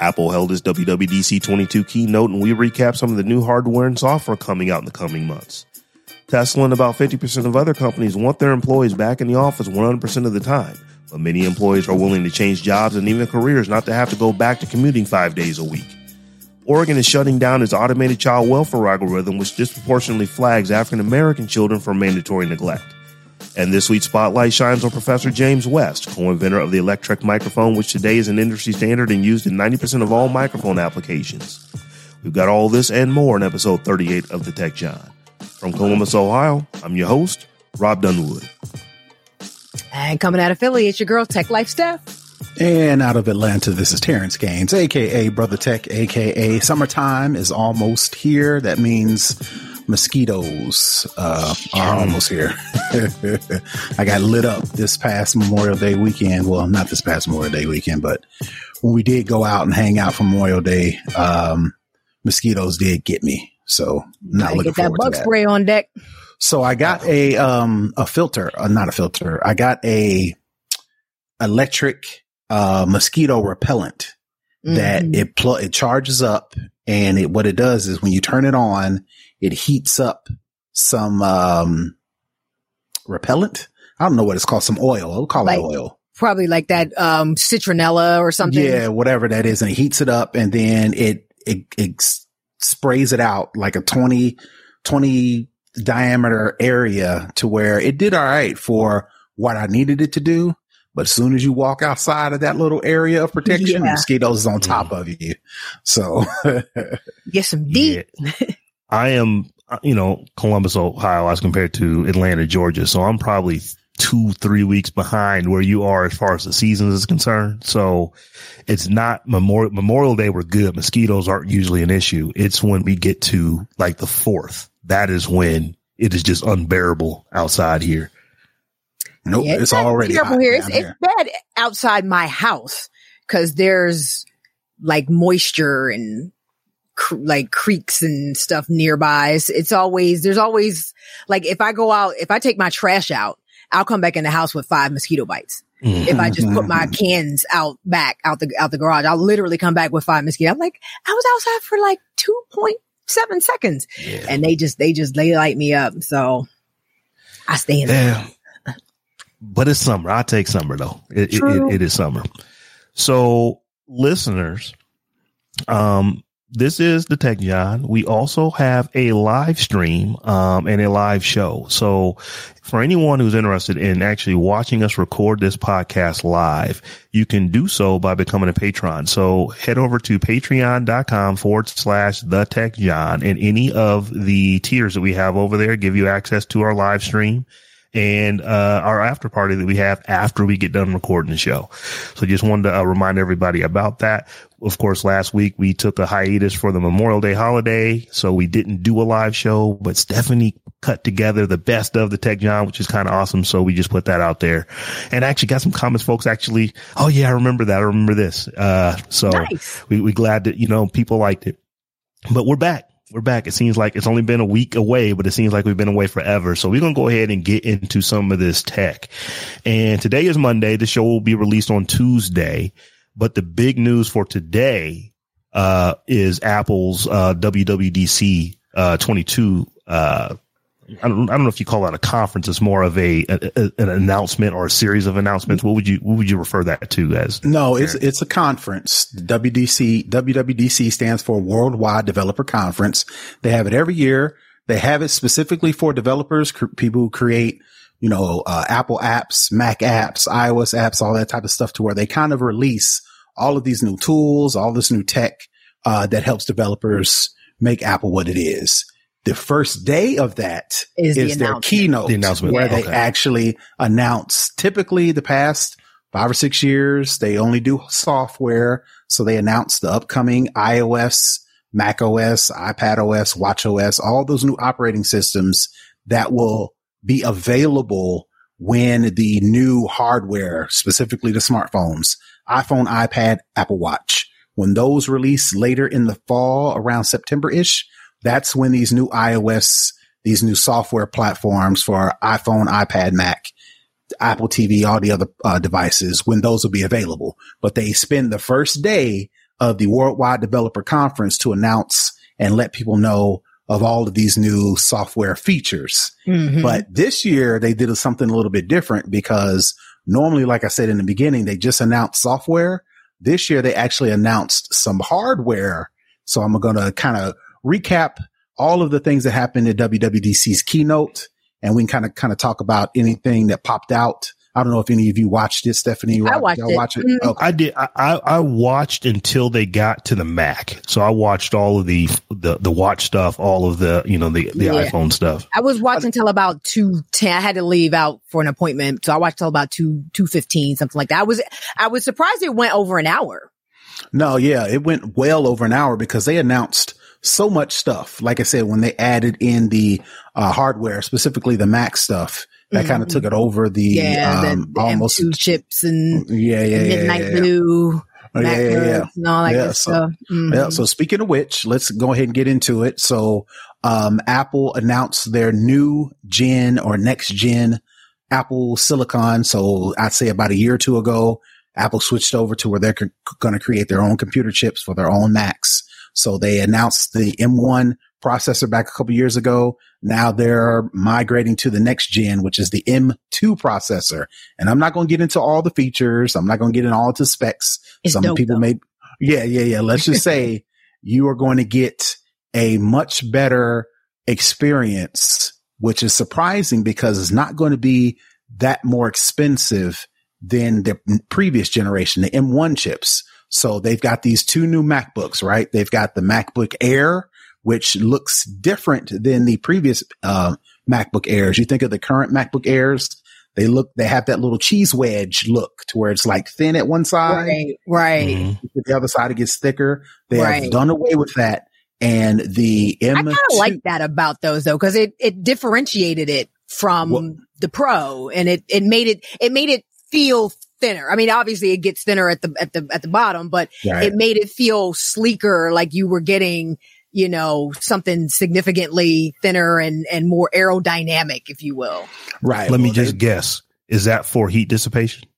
Apple held its WWDC 22 keynote and we recap some of the new hardware and software coming out in the coming months. Tesla and about 50% of other companies want their employees back in the office 100% of the time, but many employees are willing to change jobs and even careers not to have to go back to commuting five days a week. Oregon is shutting down its automated child welfare algorithm, which disproportionately flags African American children for mandatory neglect. And this week's spotlight shines on Professor James West, co-inventor of the electret microphone, which today is an industry standard and used in 90% of all microphone applications. We've got all this and more in episode 38 of The Tech Jawn. From Columbus, Ohio, I'm your host, Rob Dunwood. And coming out of Philly, it's your girl, Tech Life Steph. And out of Atlanta, this is Terrence Gaines, aka Brother Tech, aka Summertime is almost here. That means mosquitoes uh, are almost here. I got lit up this past Memorial Day weekend. Well, not this past Memorial Day weekend, but when we did go out and hang out for Memorial Day, um, mosquitoes did get me. So not looking get that bug that. spray on deck. So I got a um a filter, uh, not a filter. I got a electric uh mosquito repellent that Mhm. it pl- it charges up and it what it does is when you turn it on, it heats up some um repellent. I don't know what it's called, some oil. I'll call Like- it oil. probably like that um citronella or something. Yeah, whatever that is, and it heats it up, and then it it, it sprays it out like a 20, 20 diameter area to where it did all right for what I needed it to do. But as soon as you walk outside of that little area of protection, Yeah. mosquitoes is on top of you. So Get some deep. Yeah. I am, uh, you know, Columbus, Ohio, as compared to Atlanta, Georgia. So I'm probably two, three weeks behind where you are as far as the season is concerned. So it's not Memorial, Memorial Day. We're good. Mosquitoes aren't usually an issue. It's when we get to like the fourth. That is when it is just unbearable outside here. nope, Yeah, it's not already terrible hot here. down It's, it's bad outside my house because there's like moisture and cr- like creeks and stuff nearby. It's, it's always there's always like if I go out, if I take my trash out, I'll come back in the house with five mosquito bites. If I just put my cans out back out the out the garage, I'll literally come back with five mosquitoes. I'm like, I was outside for like two point seven seconds, Yeah. and they just they just they light me up. So I stay in there. But it's summer. I take summer though. It, it, it, it is summer. So listeners, um, this is the Tech Jawn. We also have a live stream, um, and a live show. So for anyone who's interested in actually watching us record this podcast live, you can do so by becoming a patron. So head over to patreon.com forward slash the tech Jawn and any of the tiers that we have over there give you access to our live stream and uh, our after party that we have after we get done recording the show. So just wanted to uh, remind everybody about that. Of course, last week we took a hiatus for the Memorial Day holiday, so we didn't do a live show, but Stephanie cut together the best of the Tech Jawn, which is kind of awesome. So we just put that out there and actually got some comments, folks actually. Oh yeah, I remember that. I remember this. Uh, so Nice. we, we glad that, you know, people liked it, but we're back. We're back. It seems like it's only been a week away, but it seems like we've been away forever. So we're going to go ahead and get into some of this tech. And today is Monday. The show will be released on Tuesday, but the big news for today, uh, is Apple's, uh, WWDC, uh, 22, uh, I don't, I don't know if you call that a conference. It's more of a, a, an announcement or a series of announcements. What would you what would you refer that to as? No, it's it's a conference. WDC WWDC stands for Worldwide Developer Conference. They have it every year. They have it specifically for developers, cr- people who create, you know, uh, Apple apps, Mac apps, iOS apps, all that type of stuff to where they kind of release all of these new tools, all this new tech, uh, that helps developers make Apple what it is. The first day of that Is is, the their keynote The announcement, where they okay. actually announce typically the past five or six years, they only do software. So they announce the upcoming iOS, Mac OS, iPad OS, Watch OS, all those new operating systems that will be available when the new hardware, specifically the smartphones, iPhone, iPad, Apple Watch, when those release later in the fall around September ish, that's when these new iOS, these new software platforms for iPhone, iPad, Mac, Apple TV, all the other uh, devices, when those will be available. But they spend the first day of the Worldwide Developer Conference to announce and let people know of all of these new software features. Mhm. But this year they did something a little bit different because normally, like I said in the beginning, they just announced software. This year they actually announced some hardware. So I'm going to kind of recap all of the things that happened at WWDC's keynote and we can kind of, kind of talk about anything that popped out. I don't know if any of you watched it, Stephanie. I watched y'all it. watch it? Mhm. Okay. I did. I, I I watched until they got to the Mac. So I watched all of the the the watch stuff, all of the you know the the Yeah. iPhone stuff. I was watching until about two ten. I had to leave out for an appointment, so I watched till about two two fifteen, something like that. I was I was surprised it went over an hour. No, yeah, it went well over an hour because they announced so much stuff. Like I said, when they added in the uh, hardware, specifically the Mac stuff, that kind of took it over the, Yeah, um, the, the almost. M2 chips and Yeah, yeah, yeah, Midnight yeah, yeah. Blue, Oh, yeah, yeah, yeah. And all that Yeah, good so- stuff. Mhm. Yeah. So speaking of which, let's go ahead and get into it. So, um, Apple announced their new gen or next gen Apple Silicon. So I'd say about a year or two ago, Apple switched over to where they're c- going to create their own computer chips for their own Macs. So they announced the M1 processor back a couple years ago. Now they're migrating to the next gen, which is the M2 processor. And I'm not going to get into all the features. I'm not going to get into all the specs. It's Some dope, people though. may, yeah, yeah, yeah. Let's just say you are going to get a much better experience, which is surprising because it's not going to be that more expensive than the previous generation, the M1 chips. So they've got these two new MacBooks, right? They've got the MacBook Air, which looks different than the previous uh, MacBook Airs. You think of the current MacBook Airs, they look, they have that little cheese wedge look to where it's like thin at one side. Right, right. Mhm. The other side, it gets thicker. They Right. have done away with that. And the M2, I kind of like that about those though, because it it differentiated it from Well- the Pro, and it it made it it made it feel thinner. I mean, obviously it gets thinner at the at the at the bottom, but Right. it made it feel sleeker, like you were getting you know something significantly thinner and and more aerodynamic, if you will. right. Let me just guess. Is that for heat dissipation?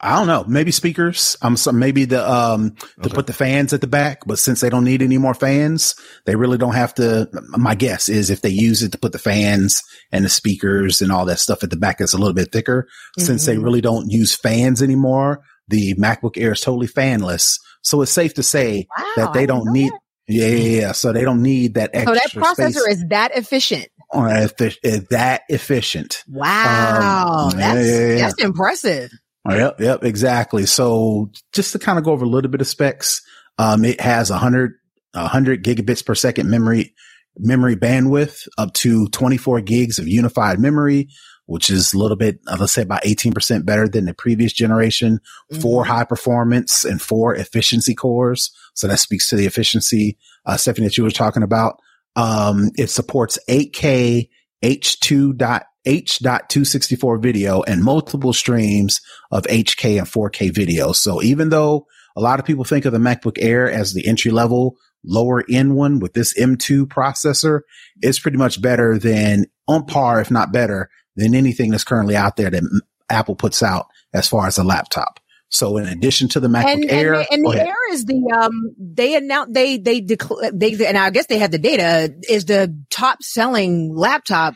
I don't know. Maybe speakers. Um, some maybe the um to Okay. put the fans at the back, but since they don't need any more fans, they really don't have to. My guess is if they use it to put the fans and the speakers and all that stuff at the back, it's a little bit thicker. Since they Mhm. really don't use fans anymore, the MacBook Air is totally fanless. So it's safe to say Wow, that they didn't don't need. that. Yeah, yeah, yeah. So they don't need that extra. So that processor space is that efficient. or effi- is that efficient. Wow, Um, yeah, yeah, yeah. that's impressive. Yep, yep, exactly. So just to kind of go over a little bit of specs, um, it has 100, 100 gigabits per second memory, memory bandwidth up to 24 gigs of unified memory, which is a little bit, uh, let's say about 18% better than the previous generation, mm-hmm. four high performance and four efficiency cores. So that speaks to the efficiency, uh, Stephanie, that you were talking about. Um, it supports 8K H2.2 H.264 video and multiple streams of 8K and 4K video. So even though a lot of people think of the MacBook Air as the entry level lower end one with this M2 processor, it's pretty much better than on par, if not better than anything that's currently out there that Apple puts out as far as a laptop. So in addition to the MacBook and, Air, and, and the. Air is the um they announced they they decl- they and I guess they had the data is the top selling laptop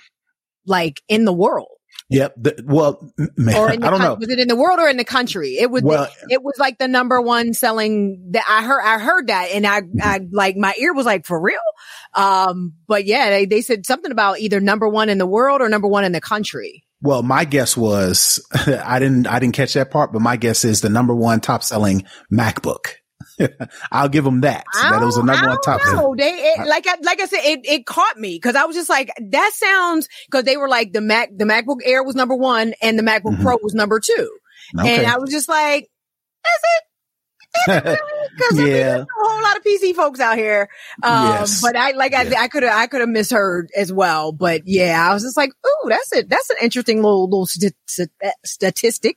like in the world. Yep. The, well, man, Or in the I don't know. Was it in the world or in the country? It was. Well- it was like the number one selling. That I heard. I heard that, and I, Mm-hmm. I like my ear was like for real. Um, but yeah, they they said something about either number one in the world or number one in the country. Well, my guess was I didn't I didn't catch that part, but my guess is the number one top selling MacBook. I'll give them that. I That was number I one top know. They it, like I, like I said, it, it caught me because I was just like, that sounds because they were like the Mac the MacBook Air was number one and the MacBook Mhm. Pro was number two, Okay. and I was just like, is it? because Yeah. there's a whole lot of PC folks out here. Um, Yes. but I like I Yeah. I could have I could have misheard as well. But yeah, I was just like, ooh, that's it. That's an interesting little little st- st- statistic.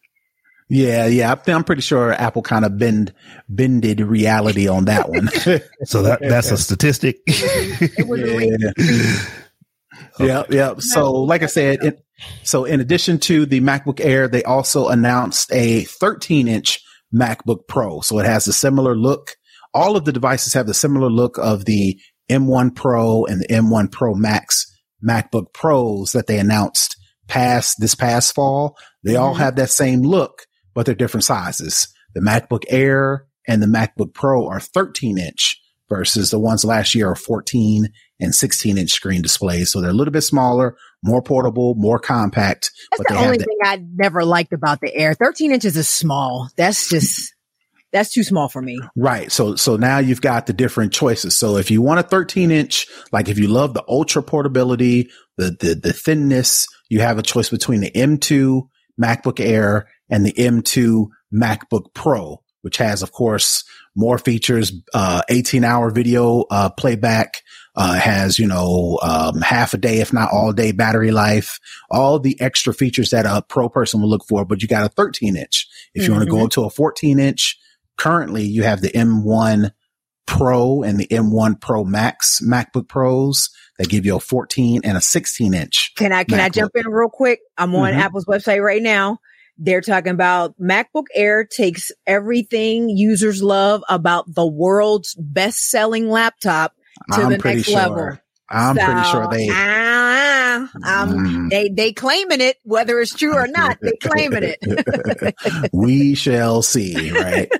Yeah, yeah. I'm- I'm pretty sure Apple kind of bend bended reality on that one. So that that's a statistic. It was a real- Yeah, yeah. So, like I said, it, so in addition to the MacBook Air, they also announced a 13 inch MacBook Pro. So it has a similar look. All of the devices have the similar look of the M1 Pro and the M1 Pro Max MacBook Pros that they announced past this past fall. They all Mhm. have that same look, but they're different sizes. The MacBook Air and the MacBook Pro are 13 inch versus the ones last year are 14 and 16 inch screen displays. So they're a little bit smaller, more portable, more compact, That's but the only that. thing I never liked about the Air. 13 inches is small. That's just, that's too small for me. Right. So, so now you've got the different choices. So if you want a 13 inch, like if you love the ultra portability, the, the, the thinness, you have a choice between the M2 MacBook Air and the M2 MacBook Pro, which has, of course, more features, uh, 18 hour video, uh, playback, uh, has, you know, um, half a day, if not all day battery life, all the extra features that a pro person will look for, but you got a 13 inch. If you want to go up to a 14 inch, currently you have the M1 Pro and the M1 Pro Max MacBook Pros that give you a 14 and a 16 inch. Can I, can I jump in real quick? I'm on Mhm. Apple's website right now. They're talking about MacBook Air takes everything users love about the world's best selling laptop to I'm the next sure. level. I'm pretty sure they. ah, um, Mm. they, they claiming it, whether it's true or not, they claiming it. we shall see, right?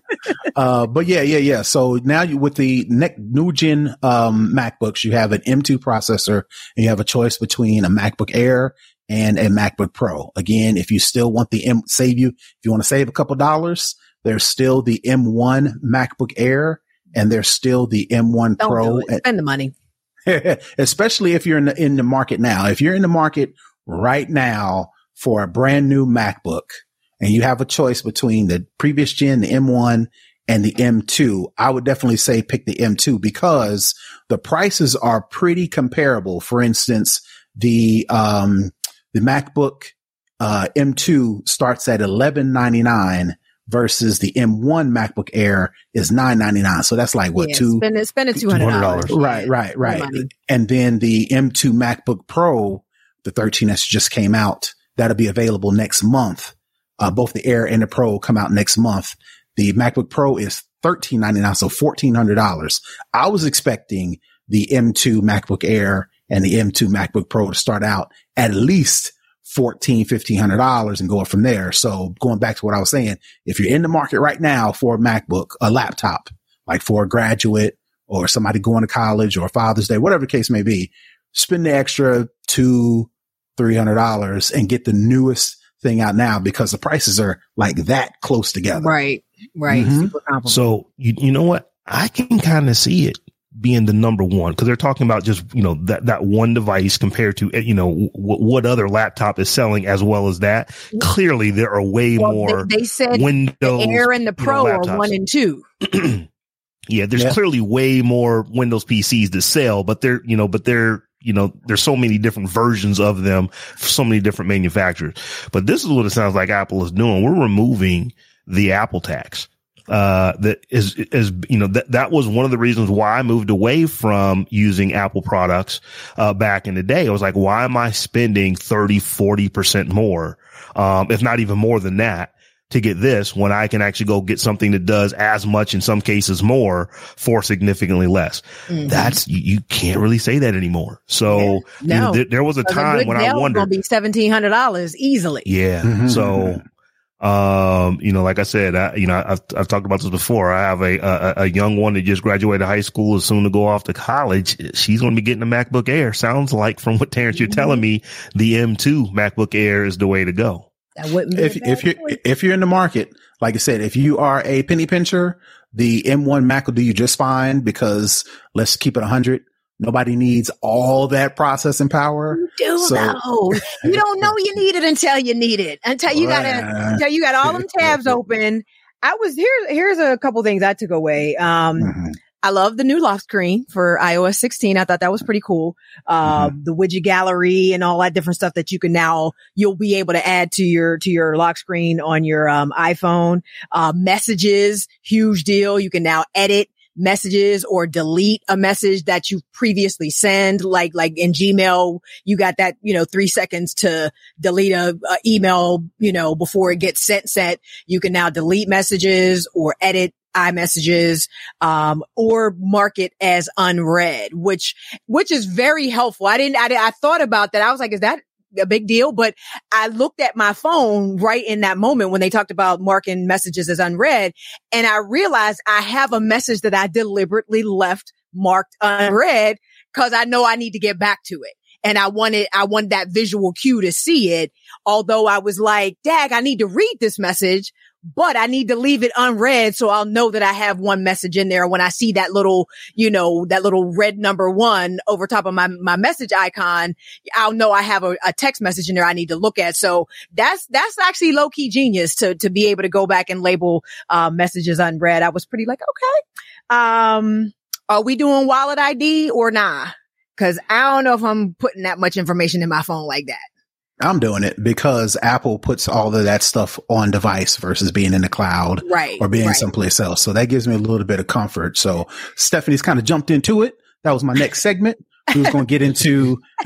uh, but yeah, yeah, yeah. So now you, with the ne- new gen, um, MacBooks, you have an M2 processor and you have a choice between a MacBook Air and a MacBook Pro. Again, if you still want the M, save you, if you want to save a couple dollars, there's still the M1 MacBook Air and there's still the M1 Don't Pro. do. Spend the money. especially if you're in the, in the market now. If you're in the market right now for a brand new MacBook and you have a choice between the previous gen, the M1 and the M2, I would definitely say pick the M2 because the prices are pretty comparable. For instance, the, um, the MacBook, uh, M2 starts at 1199 versus the M1 MacBook Air is 999. So that's like what Yeah, two, spend it, spend it two hundred dollars. $200. Right, right, right. And then the M2 MacBook Pro, the 13S just came out. That'll be available next month. Uh, both the Air and the Pro come out next month. The MacBook Pro is 1399, so $1,400. I was expecting the M2 MacBook Air and the M2 MacBook Pro to start out at least $1,400, $1,500 and go up from there. So going back to what I was saying, if you're in the market right now for a MacBook, a laptop, like for a graduate or somebody going to college or Father's Day, whatever the case may be, spend the extra two, three hundred dollars and get the newest thing out now because the prices are like that close together. Right, right. Mhm. Super. So you you know what? I can kind of see it being the number one because they're talking about just you know that that one device compared to eh, you know w- what other laptop is selling as well as that. Clearly, there are way Well, more they, they said Windows. the Air and the you know, Pro are one and two. yeah, there's Yeah. clearly way more Windows PCs to sell, but they're you know, but they're you know, there's so many different versions of them, so many different manufacturers. But this is what it sounds like Apple is doing. We're removing the Apple tax. Uh, that is, is, you know, that, that was one of the reasons why I moved away from using Apple products, uh, back in the day. I was like, why am I spending 30, 40% more, um, if not even more than that to get this when I can actually go get something that does as much in some cases more for significantly less. Mm-hmm. That's you, you, can't really say that anymore. So yeah. no. you know, there, there, was a time a when I wondered going to be seventeen hundred dollars easily. Yeah. Mm-hmm. So. Um, you know, like I said, I, you know, I've, I've talked about this before. I have a, a, a young one that just graduated high school is soon to go off to college. She's going to be getting a MacBook Air. Sounds like from what Terrence, you're telling me, the M2 MacBook Air is the way to go. That wouldn't if if you if you're in the market, like I said, if you are a penny pincher, the M1 Mac will do you just fine because let's keep it 100. Nobody needs all that processing power. You do so, though. you don't know you need it until you need it. Until you got until you got all them tabs open. I was here. Here's a couple things I took away. Um, mm-hmm. I love the new lock screen for iOS 16. I thought that was pretty cool. Uh, mm-hmm. the widget gallery and all that different stuff that you can now, you'll be able to add to your, to your lock screen on your, um, iPhone. Uh, messages, huge deal. You can now edit messages or delete a message that you previously send. Like, like in Gmail, you got that, you know, three seconds to delete a, a email, you know, before it gets sent, sent. You can now delete messages or edit iMessages, um, or mark it as unread, which, which is very helpful. I didn't, I, I thought about that. I was like, is that a big deal? But I looked at my phone right in that moment when they talked about marking messages as unread. And I realized I have a message that I deliberately left marked unread because I know I need to get back to it. And I wanted, I want that visual cue to see it. Although I was like, dag, I need to read this message but I need to leave it unread so I'll know that I have one message in there. When I see that little, you know, that little red number one over top of my, my message icon, I'll know I have a, a text message in there I need to look at. So that's, that's actually low key genius to, to be able to go back and label, uh, messages unread. I was pretty like, okay. Um, are we doing wallet ID or nah? Cause I don't know if I'm putting that much information in my phone like that. I'm doing it because Apple puts all of that stuff on device versus being in the cloud right, or being right. someplace else. So that gives me a little bit of comfort. So Stephanie's kind of jumped into it. That was my next segment. We was going to get into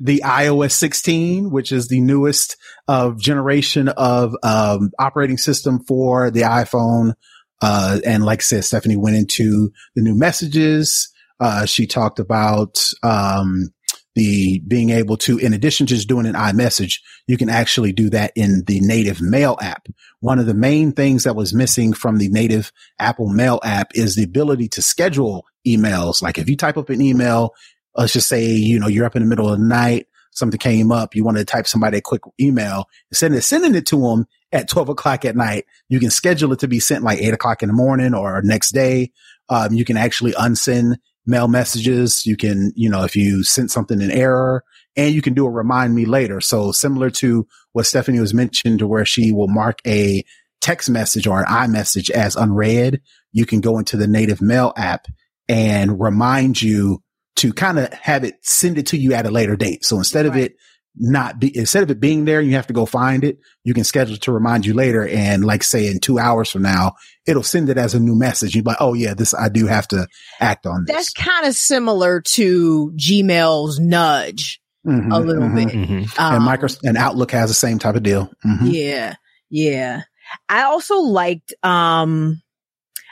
the iOS 16, which is the newest of uh, generation of um, operating system for the iPhone. Uh, and like I said, Stephanie went into the new messages. Uh, she talked about um, the being able to, in addition to just doing an iMessage, you can actually do that in the native mail app. One of the main things that was missing from the native Apple mail app is the ability to schedule emails. Like if you type up an email, let's just say, you know, you're up in the middle of the night, something came up, you want to type somebody a quick email, instead of sending it to them at 12 o'clock at night, you can schedule it to be sent like eight o'clock in the morning or next day. Um, you can actually unsend mail messages. You can, you know, if you sent something in error and you can do a remind me later. So similar to what Stephanie was mentioned to where she will mark a text message or an iMessage as unread, you can go into the native mail app and remind you to kind of have it send it to you at a later date. So instead right. of it not be instead of it being there, you have to go find it. You can schedule to remind you later. And like say in two hours from now, it'll send it as a new message. You're like, oh yeah, this, I do have to act on this. That's kind of similar to Gmail's nudge mm-hmm, a little mm-hmm, bit. Mm-hmm. Um, and Microsoft and Outlook has the same type of deal. Mm-hmm. Yeah. Yeah. I also liked, um,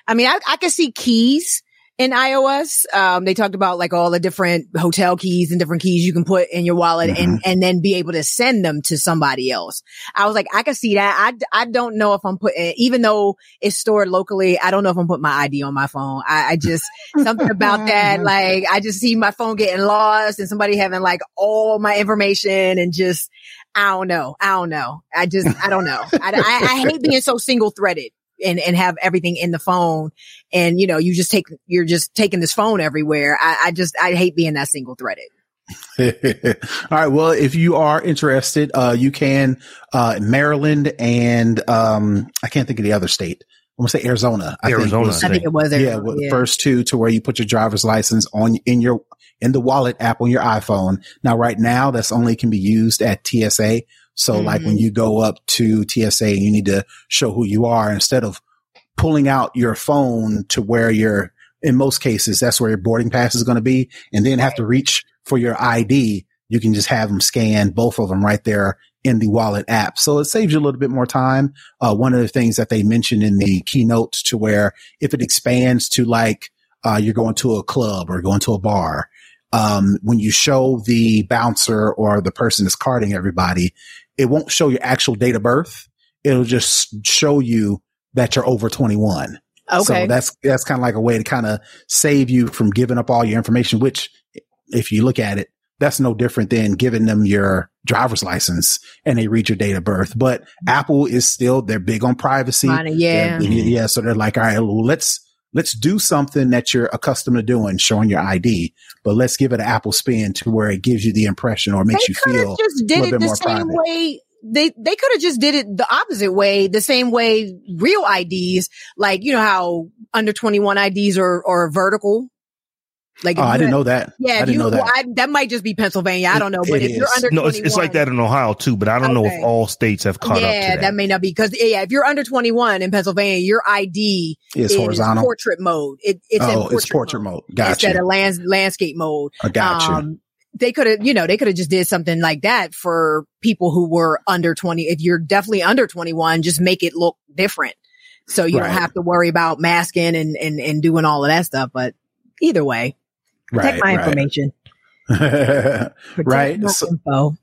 I mean, I, I can see keys in iOS. Um, they talked about like all the different hotel keys and different keys you can put in your wallet mm-hmm. and, and then be able to send them to somebody else. I was like, I can see that. I, I don't know if I'm putting, even though it's stored locally, I don't know if I'm putting my ID on my phone. I, I just, something about that. Like, I just see my phone getting lost and somebody having like all my information and just, I don't know. I don't know. I just, I don't know. I, I, I hate being so single threaded and, and have everything in the phone. And, you know, you just take, you're just taking this phone everywhere. I, I just, I hate being that single threaded. All right. Well, if you are interested, uh, you can, uh, Maryland and, um, I can't think of the other state. I'm gonna say Arizona. I Arizona. Think I think it was. Arizona. Yeah, yeah. First two to where you put your driver's license on in your, in the wallet app on your iPhone. Now, right now, that's only can be used at TSA. So mm-hmm. like when you go up to TSA, and you need to show who you are instead of pulling out your phone to where you're, in most cases, that's where your boarding pass is going to be and then have to reach for your ID. You can just have them scan both of them right there in the wallet app. So it saves you a little bit more time. Uh, one of the things that they mentioned in the keynote to where if it expands to like, uh, you're going to a club or going to a bar, um, when you show the bouncer or the person that's carding everybody, it won't show your actual date of birth. It'll just show you that you're over 21. Okay. So that's, that's kind of like a way to kind of save you from giving up all your information, which if you look at it, that's no different than giving them your driver's license and they read your date of birth. But Apple is still, they're big on privacy. Yeah. They're- yeah. So they're like, all right, well, let's, let's do something that you're accustomed to doing, showing your ID, but let's give it an Apple spin to where it gives you the impression or makes they you feel just a did little it bit the more same private. way. They they could have just did it the opposite way, the same way real IDs, like you know how under twenty one IDs are are vertical. Like Oh, I didn't know that. Yeah, I didn't you, know that. well, I, that might just be Pennsylvania. I don't know, but It if you're under No, it's, it's like that in Ohio too, but I don't know if all states have caught yeah, up to that. may not be because yeah, if you're under 21 in Pennsylvania, your ID It's is horizontal. portrait mode. It, it's in oh, portrait it's portrait mode, mode. Gotcha. instead of lands, landscape mode. I got you. Um, they could have, you know, they could have just did something like that for people who were under 20. If you're definitely under 21, just make it look different. So you Right. don't have to worry about masking and, and, and doing all of that stuff. But either way, protect my information. right. Protect Right. my So- info.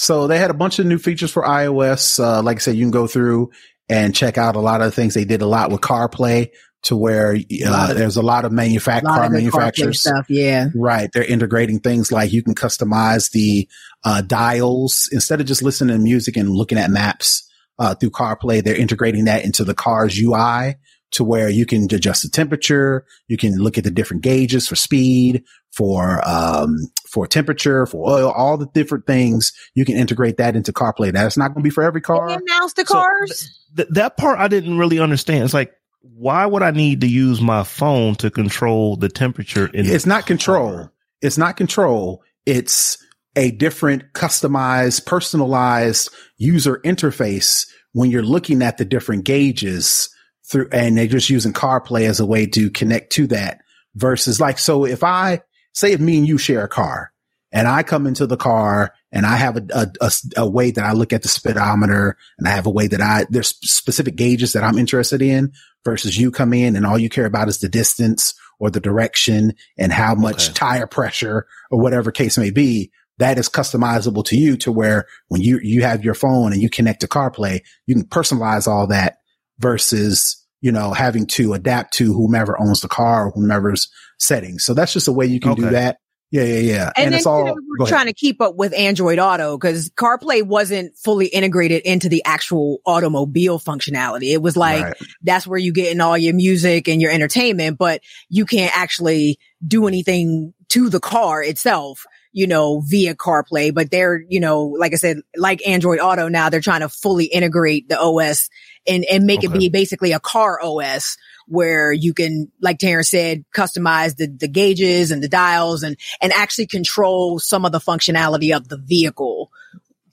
So they had a bunch of new features for iOS. Uh, like I said, you can go through and check out a lot of the things they did a lot with CarPlay to where uh, there's a lot of manufac- A lot car of manufacturers. stuff. Yeah. Right. They're integrating things like you can customize the uh, dials instead of just listening to music and looking at maps uh, through CarPlay. They're integrating that into the car's UI to where you can adjust the temperature. You can look at the different gauges for speed, for, um, for temperature, for oil, all the different things. You can integrate that into CarPlay. That's not going to be for every They car. announce the So, cars. Th- that part I didn't really understand. It's like, why would I need to use my phone to control the temperature? In It's the not control. car? It's not control. It's a different customized, personalized user interface when you're looking at the different gauges through, and they're just using CarPlay as a way to connect to that versus like, so if I say if me and you share a car and I come into the car and I have a, a, a, a way that I look at the speedometer and I have a way that I, there's specific gauges that I'm interested in versus you come in and all you care about is the distance or the direction and how much Okay. tire pressure or whatever case may be. That is customizable to you to where when you, you have your phone and you connect to CarPlay, you can personalize all that versus, you know, having to adapt to whomever owns the car or whomever's settings. So that's just a way you can do that. Yeah, yeah, yeah. And, then it's you all know, we're trying to keep up with Android Auto because CarPlay wasn't fully integrated into the actual automobile functionality. It was like Right. that's where you get in all your music and your entertainment, but you can't actually do anything to the car itself, you know, via CarPlay. But they're, you know, like I said, like Android Auto now, they're trying to fully integrate the OS and, and make it be basically a car OS where you can, like Terrence said, customize the, the gauges and the dials and, and actually control some of the functionality of the vehicle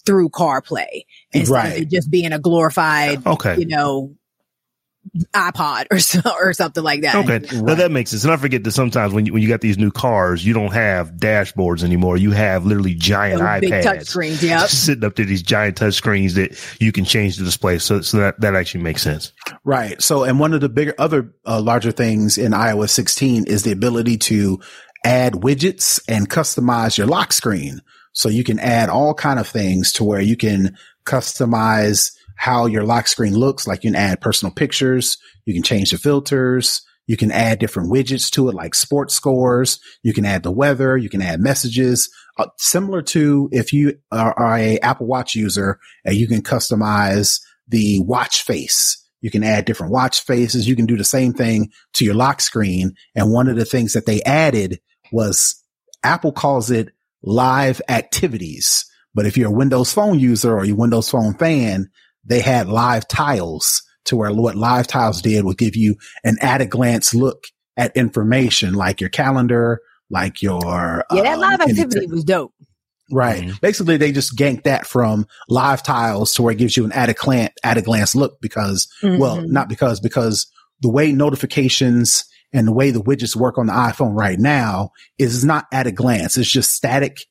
through CarPlay instead Right. of it just being a glorified, Okay. you know, iPod or so, or something like that. Okay, now that makes sense. And I forget that sometimes when you, when you got these new cars, you don't have dashboards anymore. You have literally giant Those big iPads touch screens. Yep. sitting up to these giant touch screens that you can change the display. So, so that, that actually makes sense. Right. So, and one of the bigger, other uh, larger things in iOS 16 is the ability to add widgets and customize your lock screen. So you can add all kind of things to where you can customize how your lock screen looks. Like you can add personal pictures. You can change the filters. You can add different widgets to it, like sports scores. You can add the weather. You can add messages, uh, similar to if you are, are a Apple Watch user and you can customize the watch face. You can add different watch faces. You can do the same thing to your lock screen. And one of the things that they added was Apple calls it live activities. But if you're a Windows Phone user or you're a Windows Phone fan, they had live tiles to where what live tiles did would give you an at a glance look at information like your calendar, like your, Yeah, that um, live activity was dope. Right. Mhm. Basically, they just ganked that from live tiles to where it gives you an at a glance, at a glance look because, well, Mhm. not because, because the way notifications and the way the widgets work on the iPhone right now is not at a glance. It's just static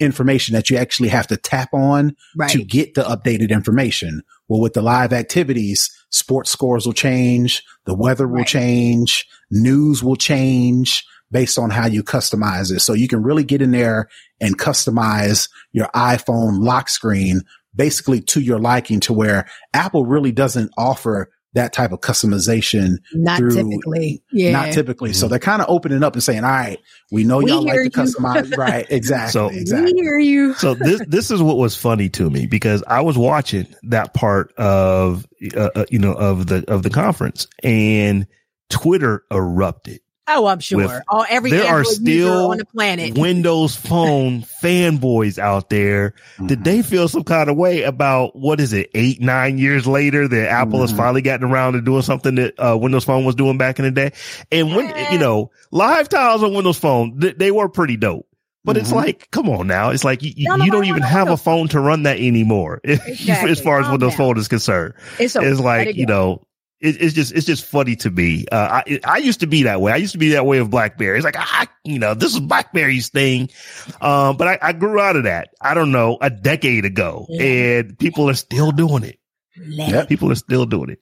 information that you actually have to tap on Right. to get the updated information. Well, with the live activities, sports scores will change, the weather will Right. change, news will change based on how you customize it. So you can really get in there and customize your iPhone lock screen basically to your liking to where Apple really doesn't offer that type of customization Not through- typically. Yeah. not typically. So they're kind of opening up and saying, all right, we know We y'all like hear to you." customize. right. Exactly. So- exactly. We hear you. so this this is what was funny to me because I was watching that part of uh, uh, you know of the of the conference and Twitter erupted. Oh, I'm sure. With- oh, every there are Android user still on the planet. Windows Phone fanboys out there. Did Mhm. they feel some kind of way about what is it eight nine years later that Apple has Mhm. finally gotten around to doing something that uh, Windows Phone was doing back in the day? And when you know live tiles on Windows Phone, th- they were pretty dope. But it's Mhm. like, come on now. It's like you, you, No, no, you don't no, even no, have no. a phone to run that anymore. Exactly. as far as Calm Windows down. Phone is concerned, It's, so it's like, you know, it, it's just, it's just funny to me. Uh, I, I used to be that way. I used to be that way of BlackBerry. It's like, I, you know, this is BlackBerry's thing. Um, but I, I grew out of that. I don't know, a decade ago Yeah. and people are still doing it. Yep. People are still doing it.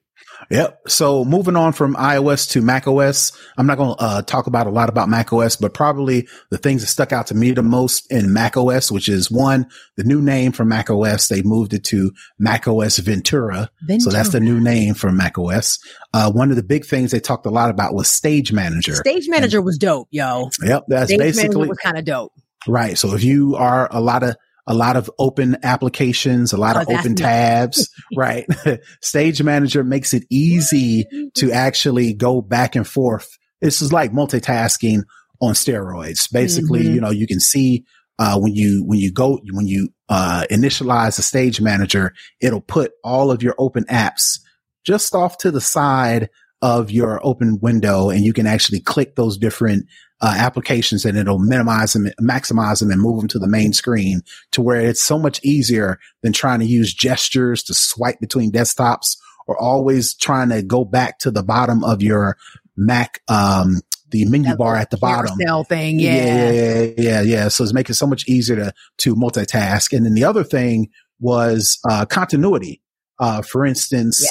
Yep. So moving on from iOS to macOS, I'm not going to uh, talk about a lot about macOS, but probably the things that stuck out to me the most in macOS, which is one, the new name for macOS. They moved it to macOS Ventura. So that's the new name for macOS. Uh, one of the big things they talked a lot about was Stage Manager. Stage manager was dope, yo. Yep. That's Stage basically kind of dope. Right. So if you are a lot of a lot of open applications, a lot Oh, of open tabs, right? Stage Manager makes it easy to actually go back and forth. This is like multitasking on steroids. Basically, Mhm. you know, you can see uh, when you when you go when you uh, initialize the Stage Manager, it'll put all of your open apps just off to the side of your open window, and you can actually click those different uh, applications and it'll minimize them, maximize them and move them to the main screen to where it's so much easier than trying to use gestures to swipe between desktops or always trying to go back to the bottom of your Mac, um, the menu That bar at the bottom. thing. Yeah. Yeah, yeah, yeah, yeah. So it's making it so much easier to, to multitask. And then the other thing was, uh, continuity. Uh, for instance,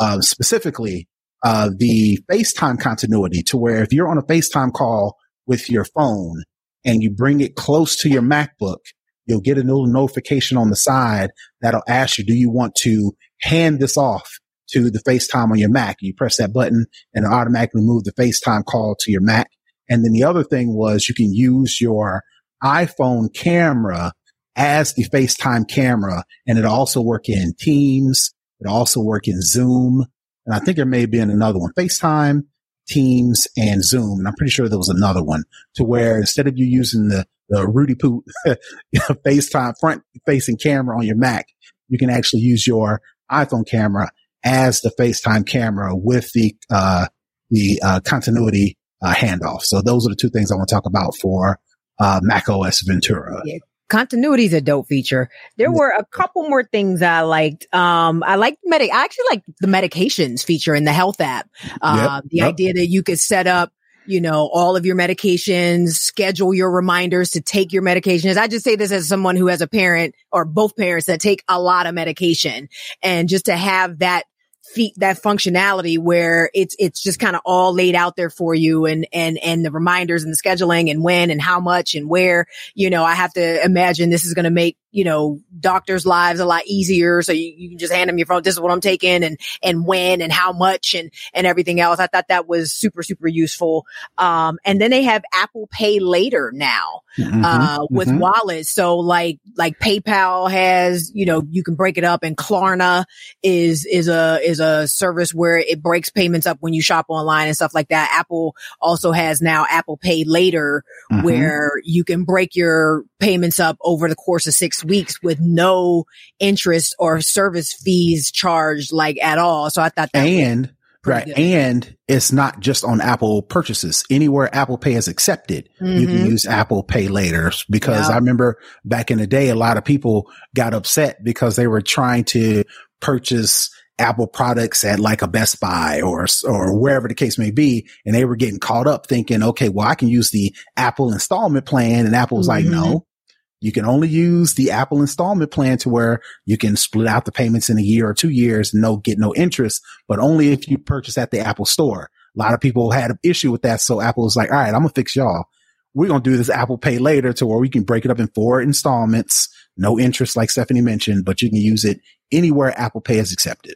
uh, specifically, uh, the FaceTime continuity to where if you're on a FaceTime call with your phone and you bring it close to your MacBook, you'll get a little notification on the side that'll ask you, do you want to hand this off to the FaceTime on your Mac? You press that button and it automatically move the FaceTime call to your Mac. And then the other thing was you can use your iPhone camera as the FaceTime camera and it'll also work in Teams. It'll also work in Zoom. And I think there may have been another one, FaceTime, Teams, and Zoom. And I'm pretty sure there was another one to where instead of you using the, the Rudy Poot FaceTime front facing camera on your Mac, you can actually use your iPhone camera as the FaceTime camera with the, uh, the, uh, continuity, uh, handoff. So those are the two things I want to talk about for, uh, Mac OS Ventura. Continuity is a dope feature. There were a couple more things I liked. Um, I liked medic. I actually like the medications feature in the health app. Uh, the yep. idea that you could set up, you know, all of your medications, schedule your reminders to take your medications. I just say this as someone who has a parent or both parents that take a lot of medication and just to have that feat that functionality where it's it's just kind of all laid out there for you and and and the reminders and the scheduling and when and how much and where. You know i have to imagine this is going to make you know doctors lives a lot easier. So you, you can just hand them your phone this is what i'm taking and and when and how much and and everything else. I thought that was super super useful. Um and then they have apple pay later now Mhm, uh, with mhm. wallets. So like, like PayPal has, you know, you can break it up and Klarna is, is a, is a service where it breaks payments up when you shop online and stuff like that. Apple also has now Apple Pay later Mhm. where you can break your payments up over the course of six weeks with no interest or service fees charged like at all. So I thought that and right good. and it's not just on apple purchases anywhere apple pay is accepted you can Mhm. use apple pay later because Yeah. i remember back in the day a lot of people got upset because they were trying to purchase apple products at like a best buy or or wherever the case may be and they were getting caught up thinking okay well i can use the apple installment plan and apple was like Mhm. no You can only use the Apple installment plan to where you can split out the payments in a year or two years no get no interest, but only if you purchase at the Apple store. A lot of people had an issue with that. So Apple was like, all right, I'm going to fix y'all. We're going to do this Apple Pay later to where we can break it up in four installments, no interest, like Stephanie mentioned, but you can use it anywhere Apple Pay is accepted.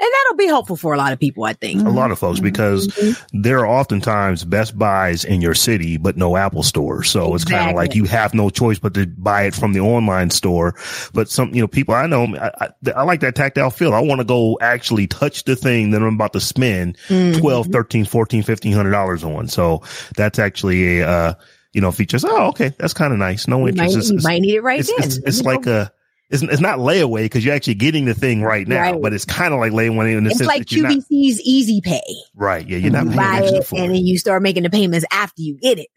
And that'll be helpful for a lot of people, I think. A lot of folks because Mm-hmm. there are oftentimes Best Buys in your city, but no Apple store. So it's kind of like you have no choice but to buy it from the online store. But some, you know, people I know, I, I, I like that tactile feel. I want to go actually touch the thing that I'm about to spend Mm-hmm. 12, 13, 14, 1500 dollars on. So that's actually a, uh, you know, features. Oh, okay. That's kind of nice. No You interest. might, you it's- might need it right it's, then. it's, it's You like know? a, it's, it's not layaway because you're actually getting the thing right now, Right. but it's kind of like layaway in the it's sense like that you're not, QVC's Easy Pay. right. Yeah. You're not You buy it and it. then you start making the payments after you get it.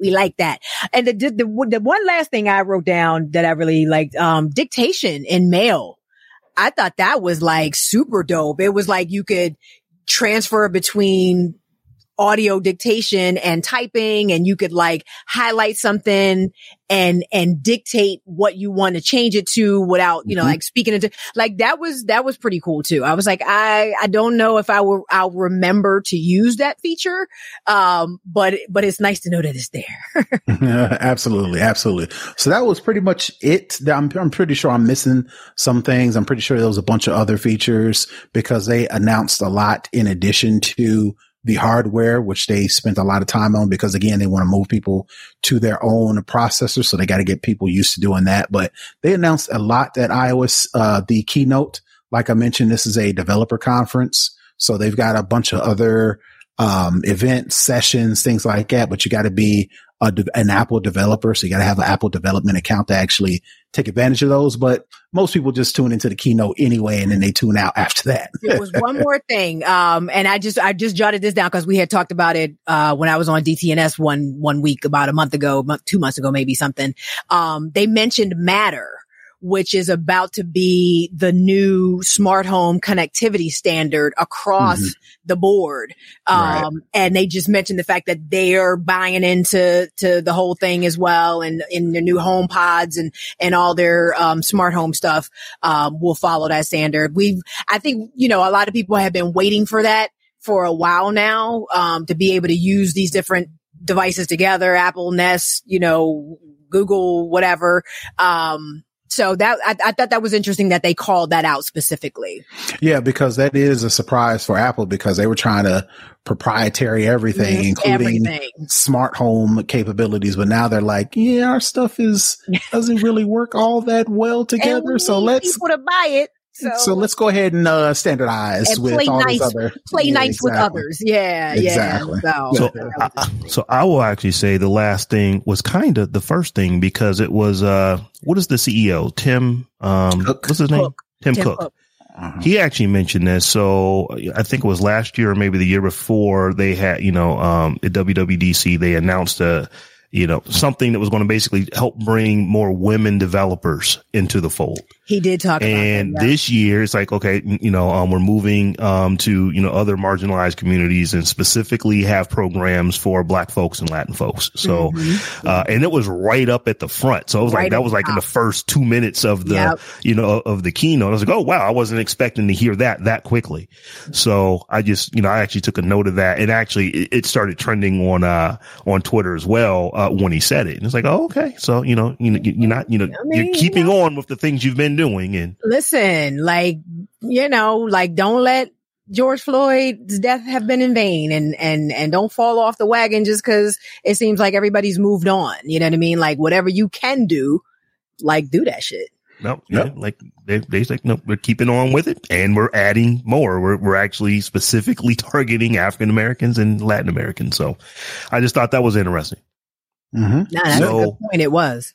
We like that. And the, the, the, the one last thing I wrote down that I really liked, um, dictation in mail. I thought that was like super dope. It was like you could transfer between audio dictation and typing and you could like highlight something and and dictate what you want to change it to without you know Mhm. like speaking into like that was that was pretty cool too i was like i i don't know if i will i'll remember to use that feature um but but it's nice to know that it's there absolutely, absolutely. So that was pretty much it. I'm, I'm pretty sure I'm missing some things. I'm pretty sure there was a bunch of other features because they announced a lot in addition to the hardware, which they spent a lot of time on because again, they want to move people to their own processor. So they got to get people used to doing that. But they announced a lot at iOS, uh, the keynote. Like I mentioned, this is a developer conference. So they've got a bunch of other, um, events, sessions, things like that, but you got to be a, an Apple developer. So you got to have an Apple development account to actually take advantage of those. But most people just tune into the keynote anyway, and then they tune out after that. there was one more thing um and i just i just jotted this down because we had talked about it uh when i was on dtns one one week about a month ago month, two months ago maybe something um they mentioned matter which is about to be the new smart home connectivity standard across Mhm. the board. Um, Right. and they just mentioned the fact that they're buying into, to the whole thing as well. And in the new home pods and, and all their, um, smart home stuff, um, will follow that standard. We've, I think, you know, a lot of people have been waiting for that for a while now, um, to be able to use these different devices together, Apple, Nest, you know, Google, whatever. Um, so that I, I thought that was interesting that they called that out specifically. Yeah, because that is a surprise for Apple because they were trying to proprietary everything, including Everything. smart home capabilities. But now they're like, yeah, our stuff is doesn't really work all that well together. So let's people to buy it. So, so let's go ahead and uh, standardize And with play all nice- these other play Yeah, nice with others. Yeah, Exactly. yeah. So, that was I, so I will actually say the last thing was kind of the first thing because it was uh what is the CEO Tim um Cook. what's his name Cook. Tim, Tim Cook. Cook. Uh-huh. He actually mentioned this. So I think it was last year or maybe the year before they had you know um at WWDC they announced a you know something that was going to basically help bring more women developers into the fold. He did talk and about that. And this year it's like okay you know um, we're moving um, to you know other marginalized communities and specifically have programs for black folks and latin folks. So uh, and it was right up at the front. So it was Mm-hmm. Right like that was like in the first two minutes of the Yep. you know of the keynote. I was like oh wow i wasn't expecting to hear that that quickly. So i just you know i actually took a note of that. And actually it, it started trending on uh on twitter as well uh when he said it. And it's like oh okay. So you know you know you- you're not you know mean, you're keeping on with the things you've been doing and Listen, like, you know, like don't let George Floyd's death have been in vain and, and, and don't fall off the wagon just cause it seems like everybody's moved on. You know what I mean? Like whatever you can do, like do that shit. No, Yep. yeah, like they they like no, we're keeping on with it, and we're adding more. We're we're actually specifically targeting African Americans and Latin Americans. So, I just thought that was interesting. Mm-hmm. Nah, that's a So- good point. It was.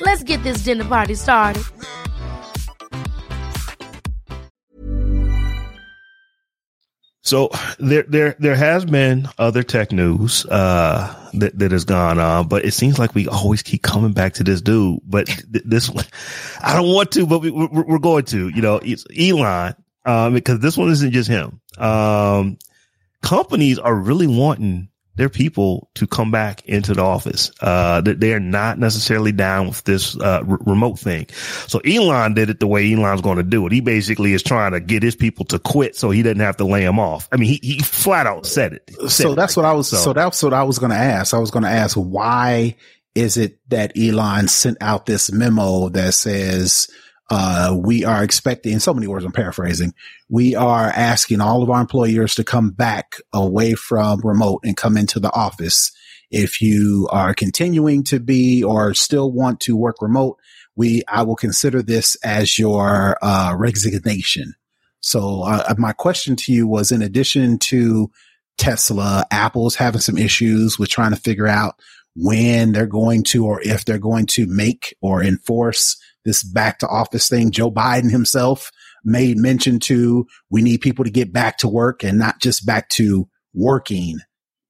Let's get this dinner party started. So there, there, there has been other tech news uh, that that has gone on, but it seems like we always keep coming back to this dude. But th- this, one, I don't want to, but we, we're, we're going to. You know, Elon, um, because this one isn't just him. Um, companies are really wanting their people to come back into the office. Uh, they are not necessarily down with this, uh, r- remote thing. So Elon did it the way Elon's going to do it. He basically is trying to get his people to quit so he doesn't have to lay them off. I mean, he, he flat out said it. Said so it that's like what I that. was. So. that's what I was going to ask. I was going to ask why is it that Elon sent out this memo that says uh, we are expecting, in so many words, I'm paraphrasing, we are asking all of our employers to come back away from remote and come into the office. If you are continuing to be or still want to work remote, we, I will consider this as your, uh, resignation. So, uh, my question to you was in addition to Tesla, Apple's having some issues with trying to figure out when they're going to or if they're going to make or enforce this back to office thing. Joe Biden himself made mention to we need people to get back to work and not just back to working,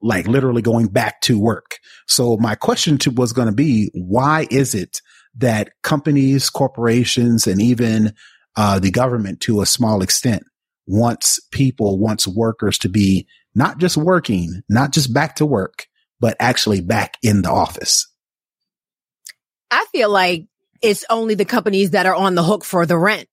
like literally going back to work. So my question to was going to be, why is it that companies, corporations, and even uh, the government to a small extent wants people, wants workers to be not just working, not just back to work, but actually back in the office? I feel like it's only the companies that are on the hook for the rent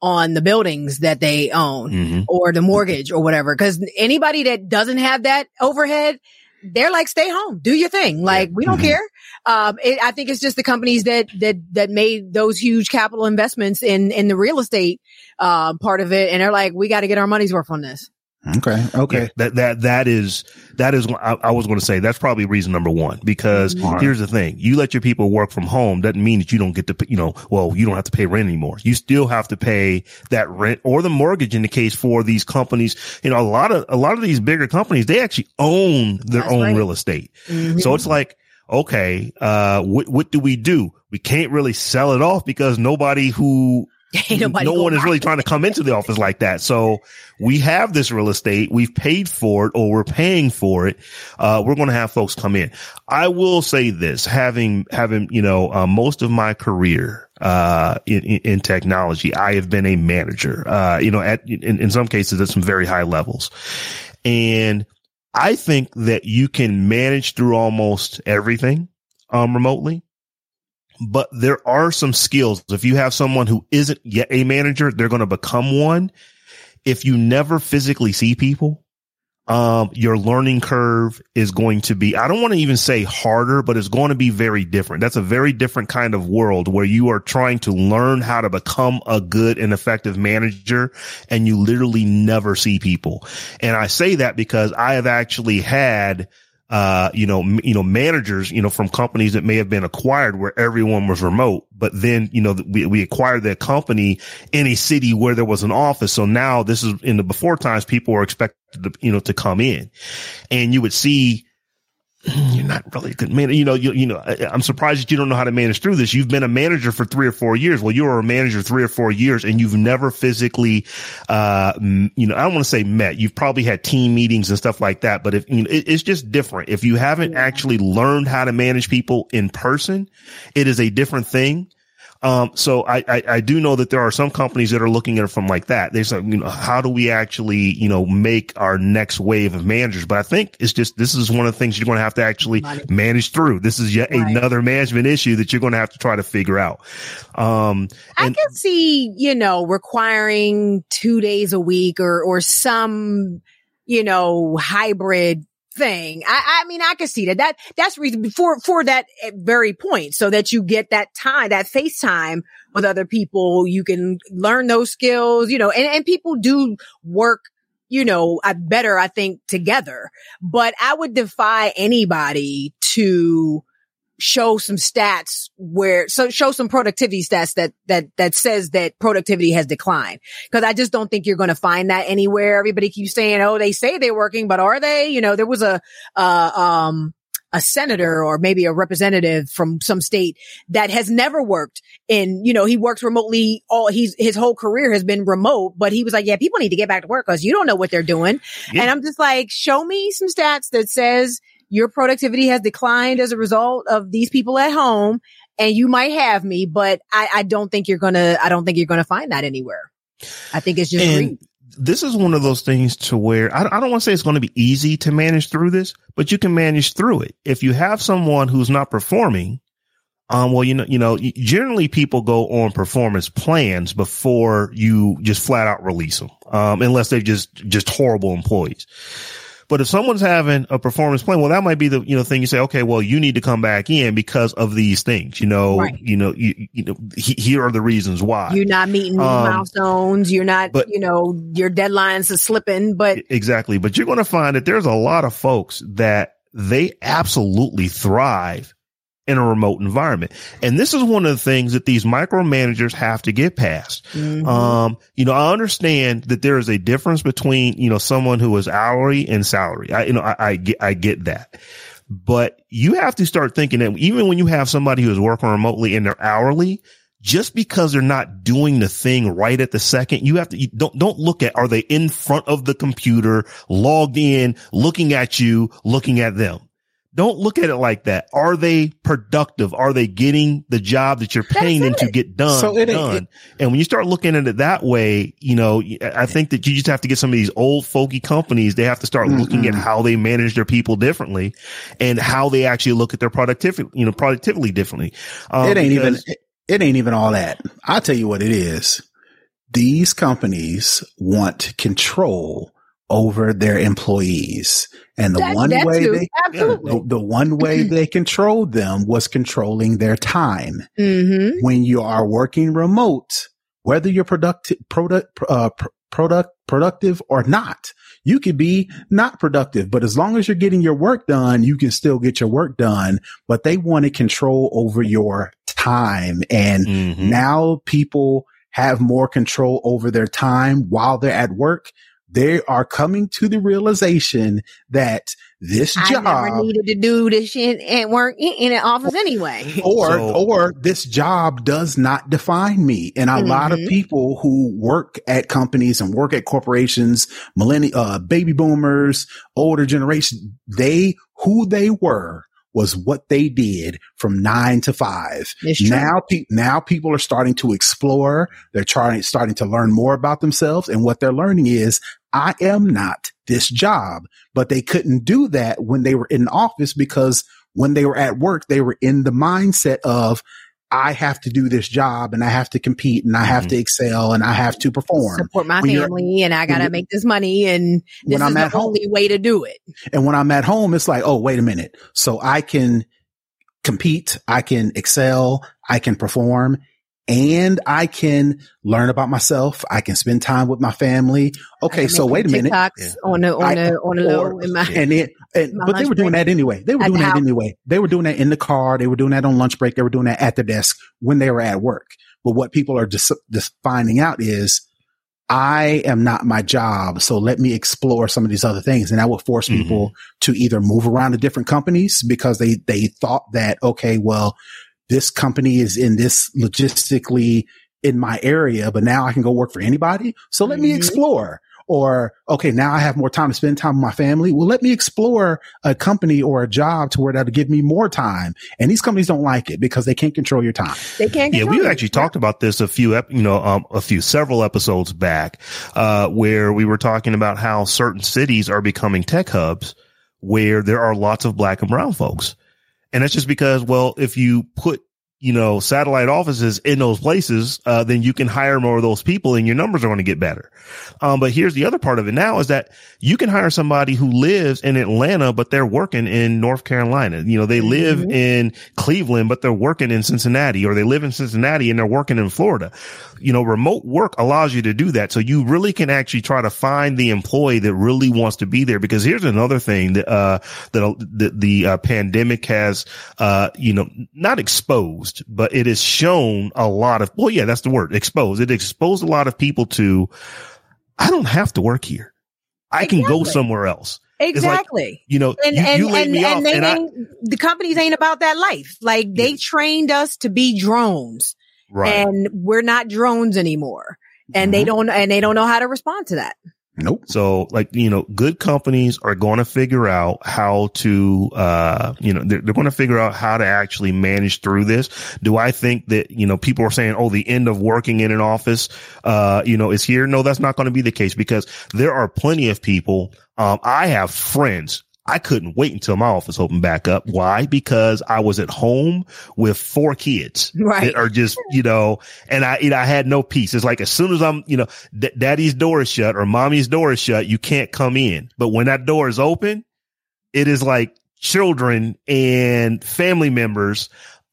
on the buildings that they own Mhm. or the mortgage or whatever. Cause anybody that doesn't have that overhead, they're like, stay home, do your thing. Like, we don't Mhm. care. Um, it, I think it's just the companies that, that, that made those huge capital investments in, in the real estate, uh, part of it. And they're like, we got to get our money's worth on this. Okay. Okay. Yeah, that that that is that is I, I was going to say. That's probably reason number one. Because Mhm. here's the thing: you let your people work from home doesn't mean that you don't get to, you know, well, you don't have to pay rent anymore. You still have to pay that rent or the mortgage in the case for these companies. You know, a lot of a lot of these bigger companies they actually own their That's own right. real estate. Mhm. So it's like, okay, uh, what what do we do? We can't really sell it off because nobody who Ain't nobody no one is really trying to come into the office like that. So we have this real estate. We've paid for it or we're paying for it. Uh, we're going to have folks come in. I will say this, having, having, you know, uh, most of my career, uh, in, in, in technology, I have been a manager, uh, you know, at, in, in some cases at some very high levels. And I think that you can manage through almost everything, um, remotely but there are some skills. If you have someone who isn't yet a manager, they're going to become one. If you never physically see people, um, your learning curve is going to be, I don't want to even say harder, but it's going to be very different. That's a very different kind of world where you are trying to learn how to become a good and effective manager and you literally never see people. And I say that because I have actually had uh, you know, m- you know, managers, you know, from companies that may have been acquired where everyone was remote, but then, you know, we, we acquired that company in a city where there was an office. So now this is in the before times, people were expected to, you know, to come in and you would see, you're not really a good man. You know, you, you know, I, I'm surprised that you don't know how to manage through this. You've been a manager for three or four years. Well, you were a manager three or four years and you've never physically, uh, you know, I don't want to say met. You've probably had team meetings and stuff like that, but if, you know, it, it's just different. If you haven't actually learned how to manage people in person, it is a different thing. Um, so I, I, I do know that there are some companies that are looking at it from like that. They say, you know, how do we actually, you know, make our next wave of managers? But I think it's just, this is one of the things you're going to have to actually Money. manage through. This is yet Right. another management issue that you're going to have to try to figure out. Um, I and- can see, you know, requiring two days a week or, or some, you know, hybrid thing. I, I mean, I can see that. That that's reason for for that eh, very point, so that you get that time, that face time with other people. You can learn those skills, you know, and and people do work, you know, uh, better, I think, together. But I would defy anybody to show some stats where so show some productivity stats that that that says that productivity has declined because i just don't think you're going to find that anywhere everybody keeps saying oh they say they're working but are they you know there was a uh um a senator or maybe a representative from some state that has never worked in, you know, he works remotely all he's his whole career has been remote, but he was like, yeah, people need to get back to work because you don't know what they're doing. Yeah. And I'm just like, show me some stats that says your productivity has declined as a result of these people at home and you might have me, but I, I don't think you're gonna, I don't think you're gonna find that anywhere. I think it's just and This is one of those things to where I, I don't want to say it's going to be easy to manage through this, but you can manage through it. If you have someone who's not performing, um, well, you know, you know, generally people go on performance plans before you just flat out release them, um, unless they're just, just horrible employees. But if someone's having a performance plan, well, that might be the, you know, thing you say, okay, well, you need to come back in because of these things, you know, right. you know, you, you know, he, here are the reasons why you're not meeting um, milestones. You're not, but, you know, your deadlines are slipping, but exactly. But you're going to find that there's a lot of folks that they absolutely thrive in a remote environment. And this is one of the things that these micromanagers have to get past. Mm-hmm. Um, you know, I understand that there is a difference between, you know, someone who is hourly and salary. I, you know, I, I get, I get that. But you have to start thinking that even when you have somebody who is working remotely and they're hourly, just because they're not doing the thing right at the second, you have to, you don't, don't look at, are they in front of the computer, logged in, looking at you, looking at them? Don't look at it like that. Are they productive? Are they getting the job that you're paying them to get done? So it, done? It, and when you start looking at it that way, you know, I think that you just have to get some of these old folky companies. They have to start mm looking at how they manage their people differently and how they actually look at their productivity, you know, productivity differently. Um, it ain't even, it, it ain't even all that. I'll tell you what it is. These companies want control over their employees. And the that, one that way too. they, the, the, one way they controlled them was controlling their time. Mm-hmm. When you are working remote, whether you're productive, product, uh, product, productive or not, you could be not productive, but as long as you're getting your work done, you can still get your work done. But they wanted control over your time. And mm-hmm. now people have more control over their time while they're at work they are coming to the realization that this I job never needed to do this shit and work in an office anyway. Or, so, or this job does not define me. And a mm-hmm. lot of mm-hmm. people who work at companies and work at corporations, millennial, uh, baby boomers, older generation, they, who they were was what they did from nine to five. Now, pe- now people are starting to explore. They're trying, starting to learn more about themselves. And what they're learning is I am not this job, but they couldn't do that when they were in office because when they were at work, they were in the mindset of, I have to do this job and I have to compete and I have mm-hmm. to excel and I have to perform. Support my when family and I gotta make this money and this when I'm is the home, only way to do it. And when I'm at home, it's like, oh, wait a minute. So I can compete, I can excel, I can perform and I can learn about myself. I can spend time with my family. Okay, so wait a minute. TikToks on the on the on the low in my and it, and, but they were doing that anyway. They were doing that anyway. They were doing that in the car. They were doing that on lunch break. They were doing that at the desk when they were at work. But what people are just just finding out is I am not my job. So let me explore some of these other things. And that will force mm-hmm. people to either move around to different companies because they, they thought that, okay, well, this company is in this logistically in my area, but now I can go work for anybody. So let mm-hmm. me explore. Or, okay, now I have more time to spend time with my family. Well, let me explore a company or a job to where that'll give me more time. And these companies don't like it because they can't control your time. They can't. Yeah, we actually talked about this a few, you know, um, a few several episodes back, uh, where we were talking about how certain cities are becoming tech hubs where there are lots of black and brown folks. And that's just because, well, if you put you know, satellite offices in those places, uh, then you can hire more of those people and your numbers are going to get better. Um, but here's the other part of it now is that you can hire somebody who lives in Atlanta, but they're working in North Carolina. You know, they live Mm-hmm. in Cleveland, but they're working in Cincinnati or they live in Cincinnati and they're working in Florida. You know, remote work allows you to do that. So you really can actually try to find the employee that really wants to be there because here's another thing that, uh, that the, the uh, pandemic has, uh, you know, not exposed, but it has shown a lot of, well, yeah, that's the word exposed. It exposed a lot of people to, I don't have to work here. I can go somewhere else. It's like, Exactly. you know, and you, and you laid and, me off and they and I, the companies ain't about that life. Like they trained us to be drones, right. and we're not drones anymore. And they Mhm. don't and they don't know how to respond to that. Nope. So like, you know, good companies are going to figure out how to, uh, you know, they're, they're going to figure out how to actually manage through this. Do I think that, you know, people are saying, oh, the end of working in an office, uh, you know, is here? No, that's not going to be the case because there are plenty of people. Um, I have friends. I couldn't wait until my office opened back up. Why? Because I was at home with four kids Right. that are just, you know, and I, know, I had no peace. It's like as soon as I'm, you know, d- daddy's door is shut or mommy's door is shut, you can't come in. But when that door is open, it is like children and family members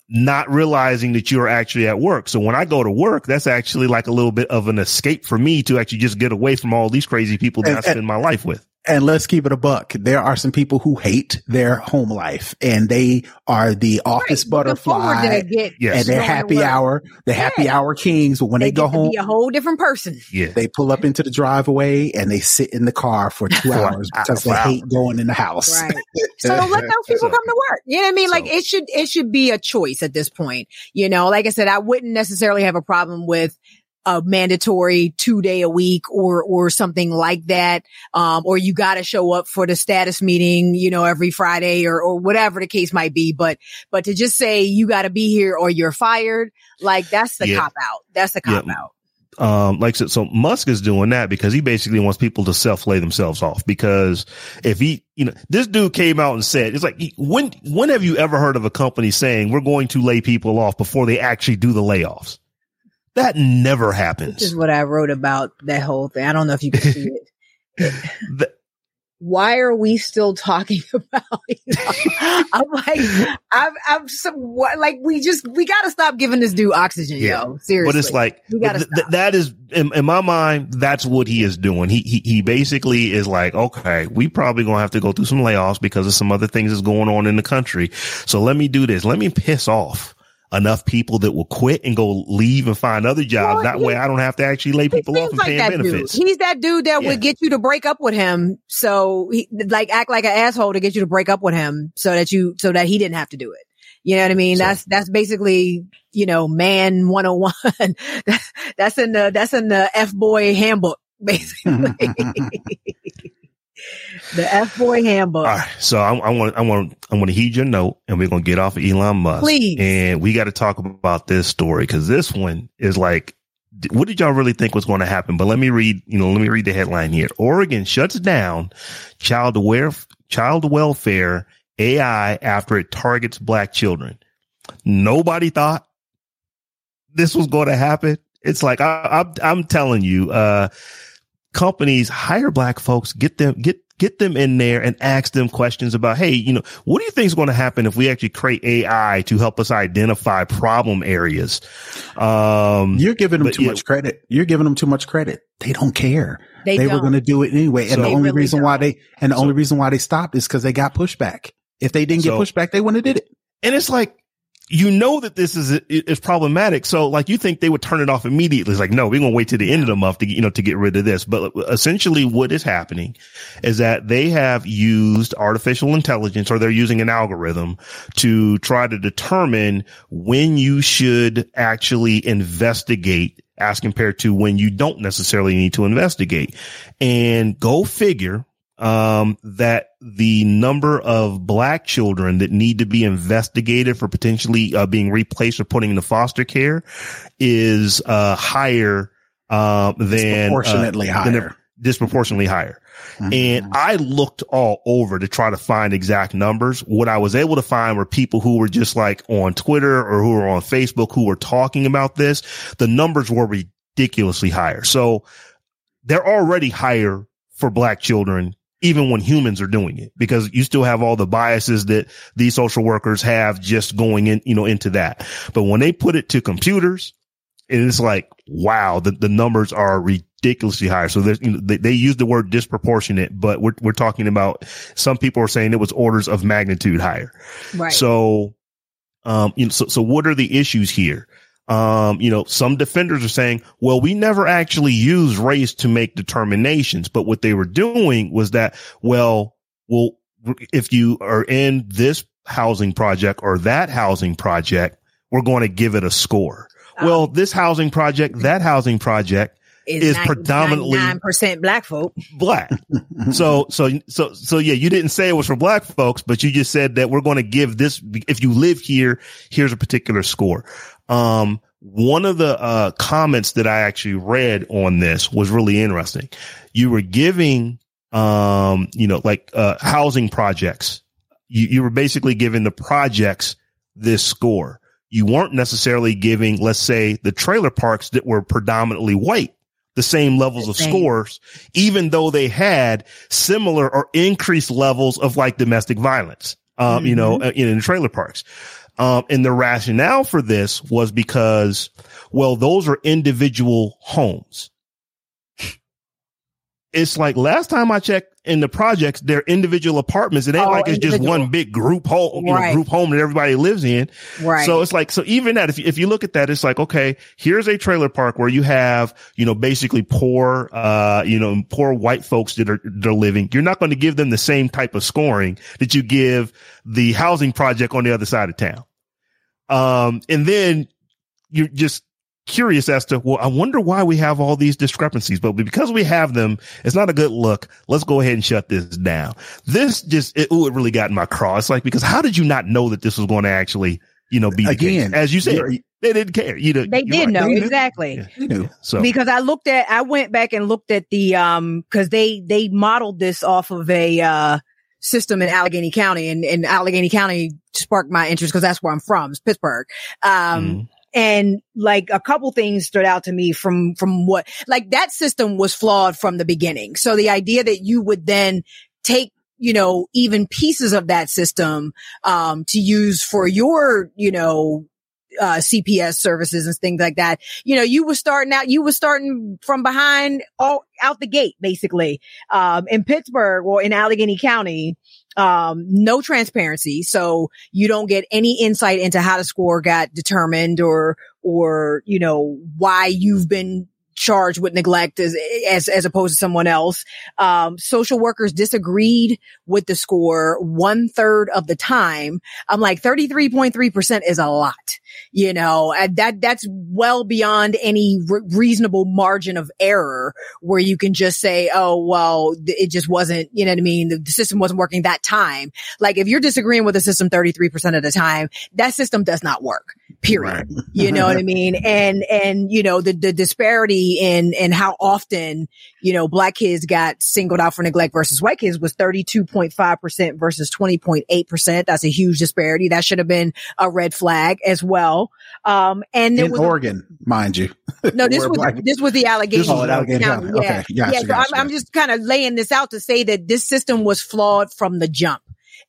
not realizing that you're actually at work. So when I go to work, that's actually like a little bit of an escape for me to actually just get away from all these crazy people that And- I spend my life with. And let's keep it a buck. There are some people who hate their home life and they are the office Right. Butterfly to get Yes. and they're going to happy work. hour, the happy hour kings. But when they, They, go home, be a whole different person. Yeah. they pull up into the driveway and they sit in the car for two hours because they hate going in the house. Right. So let those people come to work. You know what I mean? Like it should, it should be a choice at this point. You know, like I said, I wouldn't necessarily have a problem with a mandatory two day a week or, or something like that. Um, or you got to show up for the status meeting, you know, every Friday or, or whatever the case might be. But, but to just say you got to be here or you're fired, like that's the Yeah. cop out. That's the Yeah. cop out. um, like said, so Musk is doing that because he basically wants people to self lay themselves off. Because if he, you know, this dude came out and said, it's like, when, when have you ever heard of a company saying we're going to lay people off before they actually do the layoffs? That never happens. This is what I wrote about that whole thing. I don't know if you can see it. The- why are we still talking about it? I'm like, I'm, I'm so, what, like, we just, we got to stop giving this dude oxygen, Yeah. yo. Seriously. but it's like We gotta th- th- that is in, in my mind. That's what he is doing. He, he he basically is like, okay, we probably gonna have to go through some layoffs because of some other things that's going on in the country. So let me do this. Let me piss off enough people that will quit and go leave and find other jobs. Well, that he- way, I don't have to actually lay people off and like pay benefits. dude. He's that dude that Yeah. would get you to break up with him. So he, like, act like an asshole to get you to break up with him so that you, so that he didn't have to do it. You know what I mean? So- that's, that's basically, you know, man 101. that's in the, that's in the F boy handbook, basically. the F boy handbook. All right, so I, I want I want I want to heed your note, and we're gonna get off of Elon Musk. Please. and we got to talk about this story because this one is like, what did y'all really think was going to happen? But let me read, you know, let me read the headline here. Oregon shuts down child aware child welfare AI after it targets black children. Nobody thought this was going to happen. It's like I, I'm I'm telling you, uh, companies hire black folks, get them get get them in there and ask them questions about, hey, you know, what do you think is going to happen if we actually create AI to help us identify problem areas? Um, You're giving them too yeah. much credit. You're giving them too much credit. They don't care. They They, were don't. going to do it anyway. And So- the only really reason why don't. they, and the So- only reason why they stopped is because they got pushback. If they didn't So- get pushback, they wouldn't have did it. and it's like, you know that this is is problematic. So like you think they would turn it off immediately. It's like, no, we're going to wait to the end of the month to, you know, to get rid of this. But essentially what is happening is that they have used artificial intelligence or they're using an algorithm to try to determine when you should actually investigate as compared to when you don't necessarily need to investigate and go figure um, that the number of black children that need to be investigated for potentially uh, being replaced or putting into foster care is uh, higher uh, than Proportionately uh, than higher. disproportionately higher. Mm-hmm. And I looked all over to try to find exact numbers. What I was able to find were people who were just like on Twitter or who were on Facebook who were talking about this. The numbers were ridiculously higher. So they're already higher for black children even when humans are doing it because you still have all the biases that these social workers have just going in, you know, into that. But when they put it to computers, and it's like, wow, the, the numbers are ridiculously higher. So there's, you know, they, they use the word disproportionate, but we're, we're talking about some people are saying it was orders of magnitude higher. Right. So, um, you know, so, so what are the issues here? Um, you know, some defenders are saying, well, we never actually used race to make determinations, but what they were doing was that, well, well, if you are in this housing project or that housing project, we're going to give it a score. Oh. Well, this housing project, that housing project is, is predominantly nine percent black folk. Black. so so so so yeah, you didn't say it was for black folks, but you just said that we're going to give this. If you live here, here's a particular score. Um, one of the uh, comments that I actually read on this was really interesting. You were giving, um, you know, like uh, housing projects. You, you were basically giving the projects this score. You weren't necessarily giving, let's say, the trailer parks that were predominantly white the same levels of scores, even though they had similar or increased levels of like domestic violence, um, mm-hmm. you know, mm-hmm. in, in trailer parks. Um, and the rationale for this was because, well, those are individual homes. It's like last time I checked in the projects, they're individual apartments. It ain't oh, like it's just one big group home, you right. know, group home that everybody lives in. Right. So it's like, so even that, if you, if you look at that, it's like, okay, here's a trailer park where you have, you know, basically poor, uh, you know, poor white folks that are, that are living. You're not going to give them the same type of scoring that you give the housing project on the other side of town. Um, and then you're just curious as to, well, I wonder why we have all these discrepancies, but because we have them, it's not a good look. Let's go ahead and shut this down. This just, it, ooh, it really got in my cross. Like, because how did you not know that this was going to actually, you know, be again, as you said, they didn't care. You know, they did right. know they exactly. Yeah. They knew. So because I looked at, I went back and looked at the, um, cause they, they modeled this off of a, uh, system in Allegheny County and, and Allegheny County sparked my interest because that's where I'm from, it's Pittsburgh. Um, mm. And like a couple things stood out to me from, from what, like that system was flawed from the beginning. So the idea that you would then take you know, even pieces of that system, um, to use for your, you know, uh, CPS services and things like that. You know, you were starting out, you were starting from behind all out the gate, basically. Um, in Pittsburgh or in Allegheny County, um, no transparency. So you don't get any insight into how the score got determined or, or, you know, why you've been charged with neglect as, as, as opposed to someone else. Um, social workers disagreed with the score one third of the time. I'm like 33.3% is a lot, you know, that, that's well beyond any re- reasonable margin of error where you can just say, Oh, well, it just wasn't, you know what I mean? The, the system wasn't working that time. Like if you're disagreeing with the system 33% of the time, that system does not work, period. Right. You know what I mean? And, and, you know, the, the disparity in, in how often, you know, black kids got singled out for neglect versus white kids was 32.5% versus 20.8%. That's a huge disparity. That should have been a red flag as well. Um, and in was, Oregon, mind you. No, this was, black, this was the Allegheny County. County. Yeah. Okay. Gotcha, yeah. So gotcha, I'm, I'm just kind of laying this out to say that this system was flawed from the jump.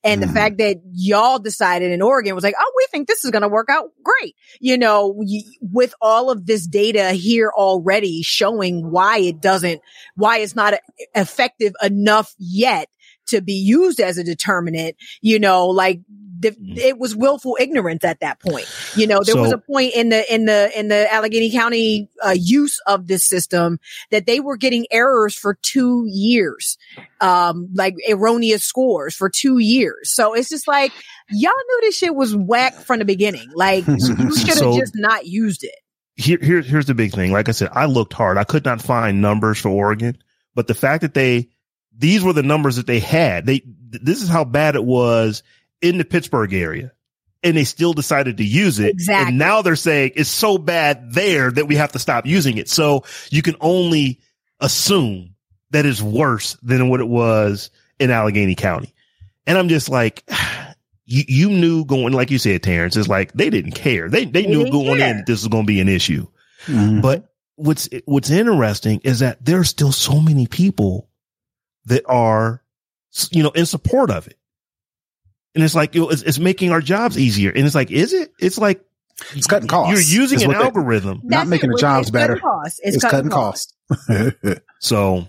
And mm. the mm-hmm. fact that y'all decided in Oregon was like, oh, we think this is going to work out great. You know, with all of this data here already showing why it doesn't, why it's not effective enough yet to be used as a determinant, you know, like the, mm. it was willful ignorance at that point. You know, there so, was a point in the in the in the Allegheny County uh, use of this system that they were getting errors for two years, um, like erroneous scores for two years. So it's just like y'all knew this shit was whack from the beginning. Like you should have so, just not used it. Here, here, here's the big thing. Like I said, I looked hard. I could not find numbers for Oregon, but the fact that they these were the numbers that they had. They this is how bad it was in the Pittsburgh area and they still decided to use it. Exactly. And now they're saying it's so bad there that we have to stop using it. So you can only assume that is worse than what it was in Allegheny County. And I'm just like, you, you knew going, like you said, Terrence, it's like they didn't care. They, they, They knew going care. in that this was going to be an issue. Mhm. But what's, what's interesting is that there are still so many people that are, you know, in support of it. And it's like, it's, it's making our jobs easier. And it's like, is it? It's like, It's cutting costs. You're using is an what they- algorithm. Not making the It's jobs cutting better. Costs. It's, It's, cutting costs. So,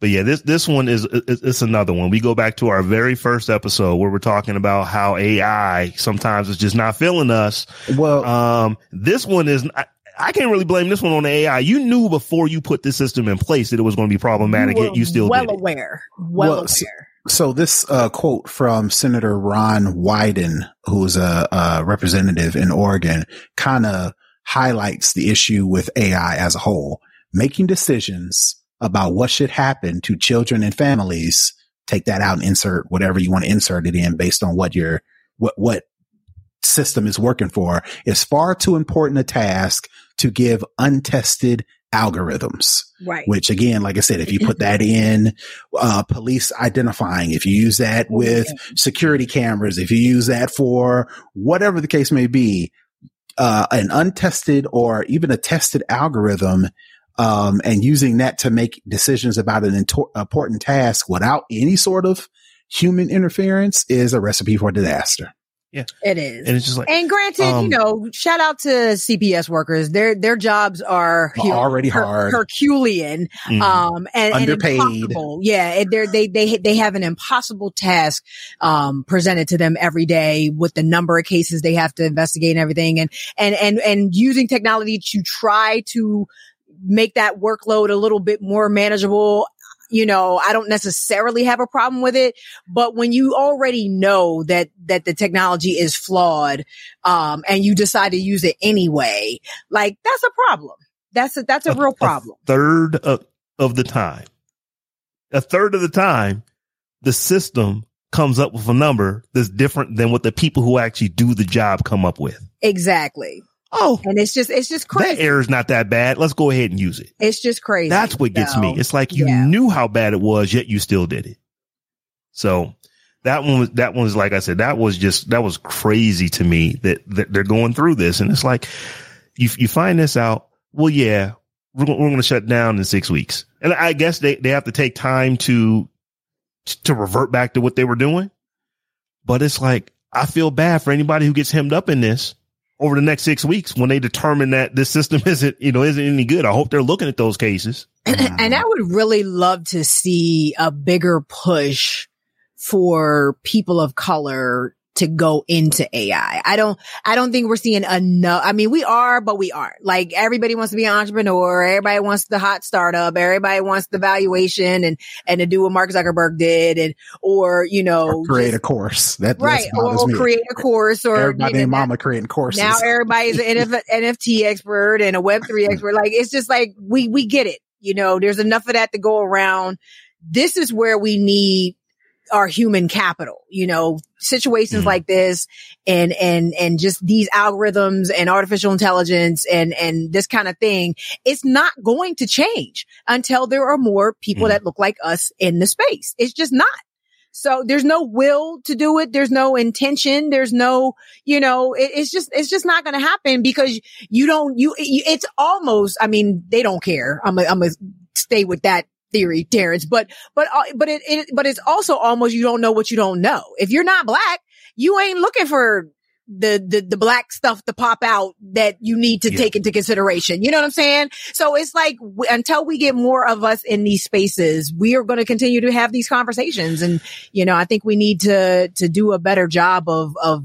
but yeah, this, this one is, it's, it's another one. We go back to our very first episode where we're talking about how AI sometimes is just not feeling us. well, Um, this one is, I, I can't really blame this one on the AI. You knew before you put this system in place that it was going to be problematic, were yet you still well did aware. Well, Well, s- aware. So this uh, quote from Senator Ron Wyden, who's a, a representative in Oregon, kind of highlights the issue with AI as a whole. Making decisions about what should happen to children and families, take that out and insert whatever you want to insert it in based on what your what what system is working for is far too important a task to give untested algorithms Right. which again, like I said, if you put that in, uh, police identifying, if you use that with security cameras, if you use that for whatever the case may be, uh, an untested or even a tested algorithm, um, and using that to make decisions about an into- important task without any sort of human interference is a recipe for disaster. It is. And it's just like, And granted, Um, you know, shout out to CPS workers. Their their jobs are you know, Already her- hard. Herculean, mhm. um, and, and Underpaid. impossible. Yeah, and they're, they they they have an impossible task um, presented to them every day with the number of cases they have to investigate and everything, and and and and using technology to try to make that workload a little bit more manageable. You know, I don't necessarily have a problem with it, but when you already know that that the technology is flawed, um, and you decide to use it anyway, like that's a problem. That's a that's a real problem. third of, of the time, a third of the time, the system comes up with a number that's different than what the people who actually do the job come up with. Exactly. Oh, And it's just, it's just crazy. that error's not that bad. Let's go ahead and use it. It's just crazy. That's what gets me. It's like you yeah. knew how bad it was, yet you still did it. So that one was, that one was, like I said, that was just, that was crazy to me that, that they're going through this. And it's like, you, you find this out. Well, yeah, we're, we're going to shut down in six weeks. And I guess they, they have to take time to, to revert back to what they were doing. But it's like, I feel bad for anybody who gets hemmed up in this over the next six weeks when they determine that this system isn't, you know, isn't any good. I hope they're looking at those cases. and I would really love to see a bigger push for people of color to go into AI. I don't, I don't think we're seeing enough. I mean, we are, but we aren't. Like everybody wants to be an entrepreneur. Everybody wants the hot startup. Everybody wants the valuation and, and to do what Mark Zuckerberg did and, or, you know, Or create just- a course. That right. Or, create a course or Everybody you know, and mama creating courses. now everybody's an NF- NFT expert and a Web3 expert. Like it's just like we we get it. You know, there's enough of that to go around. This is where we need our human capital. You know, situations Mhm. like this and and and just these algorithms and artificial intelligence and and this kind of thing. It's not going to change until there are more people Mhm. that look like us in the space. It's just not. So there's no will to do it. There's no intention. There's no, you know, it, it's just, it's just not going to happen because you don't, you, you, it's almost, I mean, they don't care. I'm going I'm to stay with that theory, Terrence, but, but, uh, but it, it, but it's also almost you don't know what you don't know. If you're not black, you ain't looking for the, the, the black stuff to pop out that you need to Yeah. take into consideration. You know what I'm saying? So it's like w- until we get more of us in these spaces, we are going to continue to have these conversations. And, you know, I think we need to, to do a better job of, of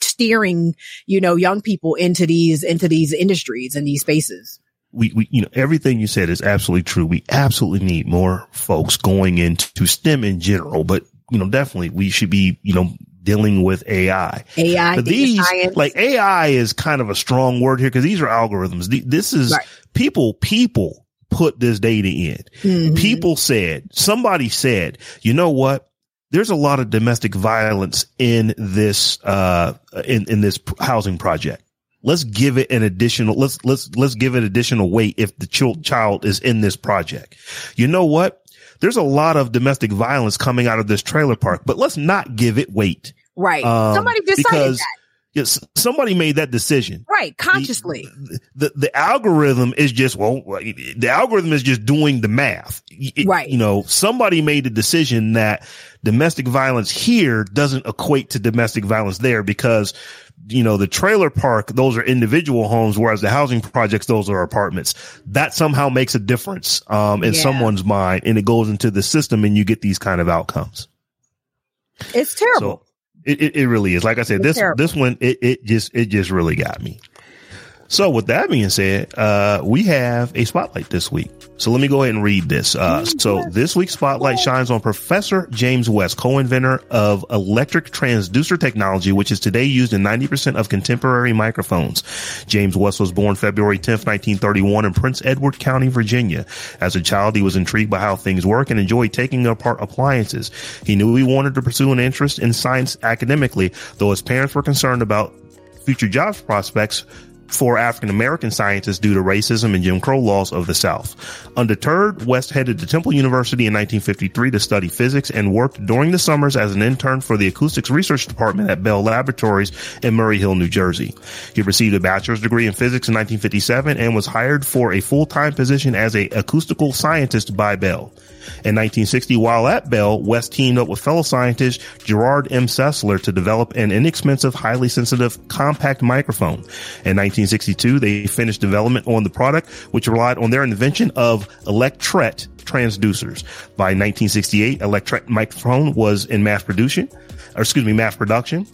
steering, you know, young people into these, into these industries and these spaces. We, we, you know, everything you said is absolutely true. We absolutely need more folks going into STEM in general, but you know, definitely we should be, you know, dealing with AI. AI, these, science. like AI is kind of a strong word here because these are algorithms. This is Right. people, people put this data in. Mhm. People said, somebody said, you know what? There's a lot of domestic violence in this, uh, in, in this housing project. Let's give it an additional, let's, let's, let's give it additional weight if the ch- child is in this project. You know what? There's a lot of domestic violence coming out of this trailer park, but let's not give it weight. Right. Um, Somebody decided that. Yes, somebody made that decision. Right. Consciously. The, the, the algorithm is just, well, the algorithm is just doing the math. It- Right. You know, somebody made the decision that domestic violence here doesn't equate to domestic violence there because, you know, the trailer park, those are individual homes, whereas the housing projects, those are apartments. That somehow makes a difference, um, in Yeah. someone's mind and it goes into the system and you get these kind of outcomes. it's terrible. So it, it, it really is. Like I said, It's this terrible. this one it, it just it just really got me. So with that being said, uh, we have a spotlight this week. So let me go ahead and read this. Uh, so this week's spotlight shines on Professor James West, co-inventor of electret transducer technology, which is today used in 90% of contemporary microphones. James West was born February 10th, 1931 in Prince Edward County, Virginia. As a child, he was intrigued by how things work and enjoyed taking apart appliances. He knew he wanted to pursue an interest in science academically, though his parents were concerned about future jobs prospects for African American scientists due to racism and Jim Crow laws of the South. Undeterred, West headed to Temple University in 1953 to study physics and worked during the summers as an intern for the acoustics research department at Bell Laboratories in Murray Hill, New Jersey. He received a bachelor's degree in physics in 1957 and was hired for a full-time position as a acoustical scientist by Bell. In 1960, while at Bell, West teamed up with fellow scientist Gerard M. Sessler to develop an inexpensive, highly sensitive, compact microphone. In 1962, they finished development on the product, which relied on their invention of Electret transducers. By 1968, Electret microphone was in mass production, or excuse me, mass production.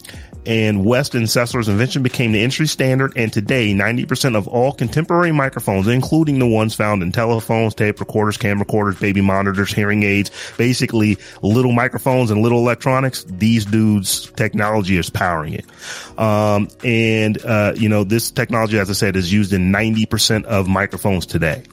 And West and Sessler's invention became the industry standard. And today, 90% of all contemporary microphones, including the ones found in telephones, tape recorders, camera recorders, baby monitors, hearing aids, basically little microphones and little electronics, these dudes technology is powering it. Um, and, uh, you know, this technology, as I said, is used in 90% of microphones today.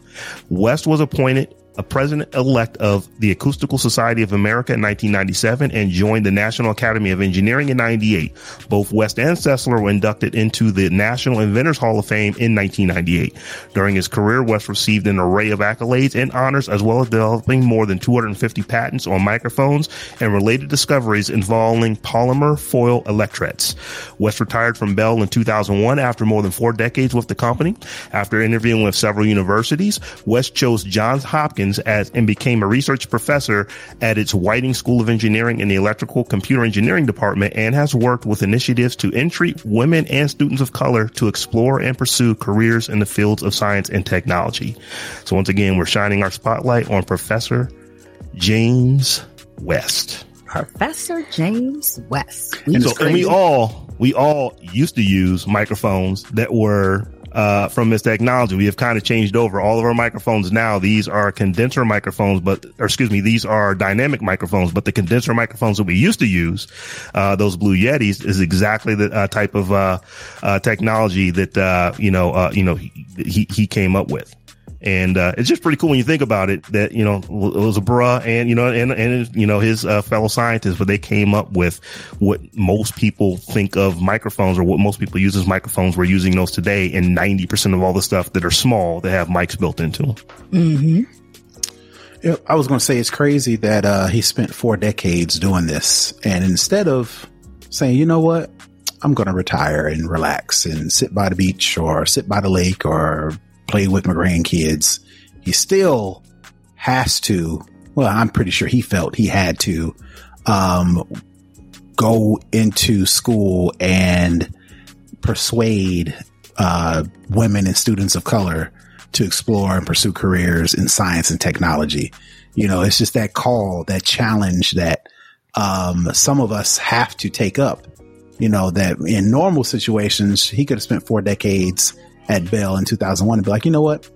West was appointed a president elect of the Acoustical Society of America in 1997 and joined the National Academy of Engineering in 98. Both West and Sessler were inducted into the National Inventors Hall of Fame in 1998. During his career, West received an array of accolades and honors as well as developing more than 250 patents on microphones and related discoveries involving polymer foil electrets. West retired from Bell in 2001 after more than four decades with the company. After interviewing with several universities, West chose Johns Hopkins as and became a research professor at its Whiting School of Engineering in the Electrical Computer Engineering Department and has worked with initiatives to entreat women and students of color to explore and pursue careers in the fields of science and technology. So once again, we're shining our spotlight on Professor James West. Professor James West. And So, and we all we all used to use microphones that were uh, from this technology. We have kind of changed over all of our microphones now. These are condenser microphones, but or excuse me, these are dynamic microphones. But the condenser microphones that we used to use, uh, those Blue Yetis, is exactly the uh, type of uh, uh, technology that uh, you know uh, you know he he came up with. And, uh, it's just pretty cool when you think about it that, you know, it was a bruh and, you know, and, and, you know, his, uh, fellow scientists, but they came up with what most people think of microphones or what most people use as microphones. We're using those today and 90% of all the stuff that are small that have mics built into them. Yeah, I was going to say it's crazy that uh, he spent four decades doing this, and instead of saying, you know what, I'm going to retire and relax and sit by the beach or sit by the lake or play with my grandkids, he still has to. Well, I'm pretty sure he felt he had to um, go into school and persuade uh, women and students of color to explore and pursue careers in science and technology. You know, it's just that call, that challenge that um, some of us have to take up. You know, that in normal situations, he could have spent four decades at Bell in 2001 and be like, you know what?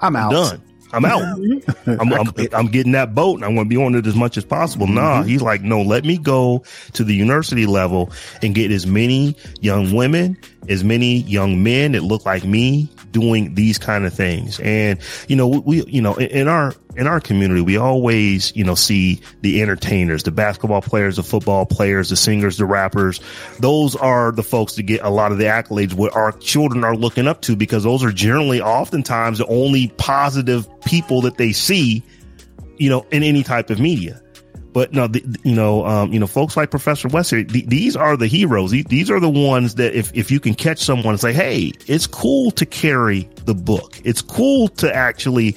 I'm out. Done. I'm out. I'm, I'm, I'm getting that boat and I'm going to be on it as much as possible. Nah, mm-hmm. he's like, no, let me go to the university level and get as many young women, as many young men that look like me doing these kind of things. And, you know, we, you know, in, in our, in our community, we always, you know, see the entertainers, the basketball players, the football players, the singers, the rappers. Those are the folks that get a lot of the accolades what our children are looking up to because those are generally oftentimes the only positive people that they see, you know, in any type of media. But no, the, you know, um, you know, folks like Professor West here, th- these are the heroes. These, these, are the ones that if, if you can catch someone and say, Hey, it's cool to carry the book. It's cool to actually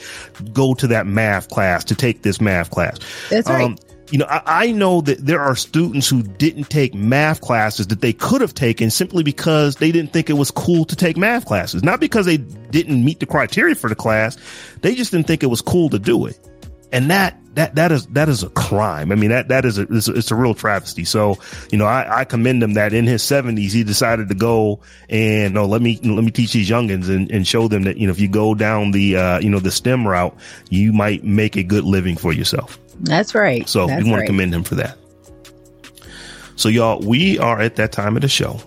go to that math class, to take this math class. That's right. Um, you know, I, I, know that there are students who didn't take math classes that they could have taken simply because they didn't think it was cool to take math classes. Not because they didn't meet the criteria for the class. They just didn't think it was cool to do it. And that that that is that is a crime. I mean that that is a it's, a, it's a real travesty. So you know I, I commend him that in his seventies he decided to go and no let me let me teach these youngins and, and show them that you know if you go down the uh, you know the STEM route you might make a good living for yourself. That's right. So That's we want right. to commend him for that. So y'all, we are at that time of the show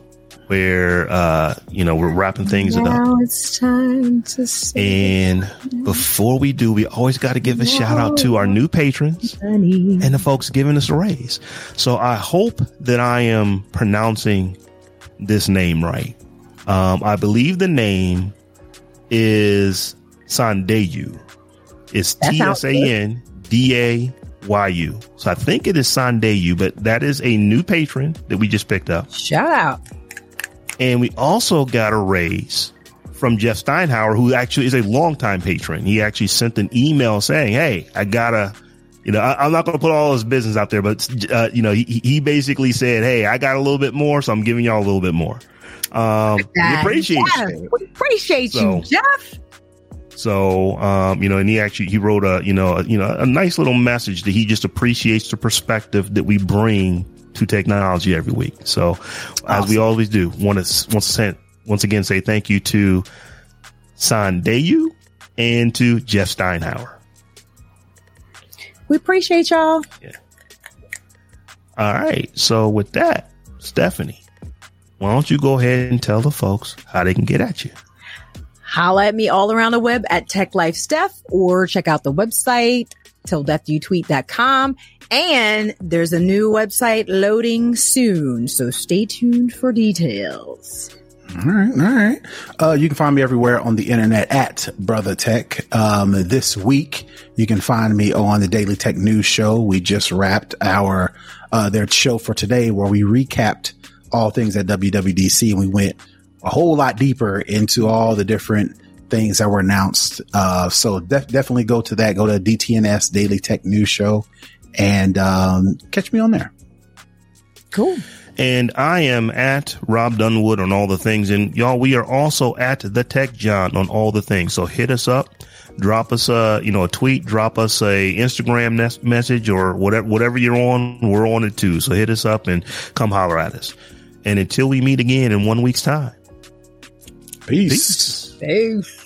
where uh you know we're wrapping things now up. it's time to And before we do, we always got to give a shout out to our new patrons and the folks giving us a raise. So I hope that I am pronouncing this name right. Um, I believe the name is Sandayu. It's T S A N D A Y U. So I think it is Sandayu, but that is a new patron that we just picked up. Shout out. And we also got a raise from Jeff Steinhauer, who actually is a longtime patron. He actually sent an email saying, Hey, I gotta, you know, I, am not going to put all his business out there, but, uh, you know, he, he basically said, Hey, I got a little bit more, so I'm giving y'all a little bit more. Um, we appreciate yes, you. We appreciate So- you, Jeff. So, um, you know, and he actually, he wrote a, you know, a, you know, a nice little message that he just appreciates the perspective that we bring to technology every week. So as we always do, want to, once again, once again, say thank you to Sandayu and to Jeff Steinhauer. We appreciate y'all. Yeah. All right. So with that, Stephanie, why don't you go ahead and tell the folks how they can get at you? Holla at me all around the web at Tech Life Steph or check out the website, tilldeathyouTweet.com. And there's a new website loading soon. So stay tuned for details. All right, all right. Uh, you can find me everywhere on the internet at Brother Tech. Um, this week, you can find me on the Daily Tech News Show. We just wrapped our uh, their show for today, where we recapped all things at WWDC, and we went a whole lot deeper into all the different things that were announced. Uh, so def- definitely go to that. Go to DTNS Daily Tech News Show, and um, catch me on there. Cool. And I am at Rob Dunwood on all the things. And y'all, we are also at the Tech Jawn on all the things. So hit us up, drop us a, you know, a tweet, drop us a Instagram message or whatever, whatever you're on, we're on it too. So hit us up and come holler at us. And until we meet again in one week's time. Peace. Peace.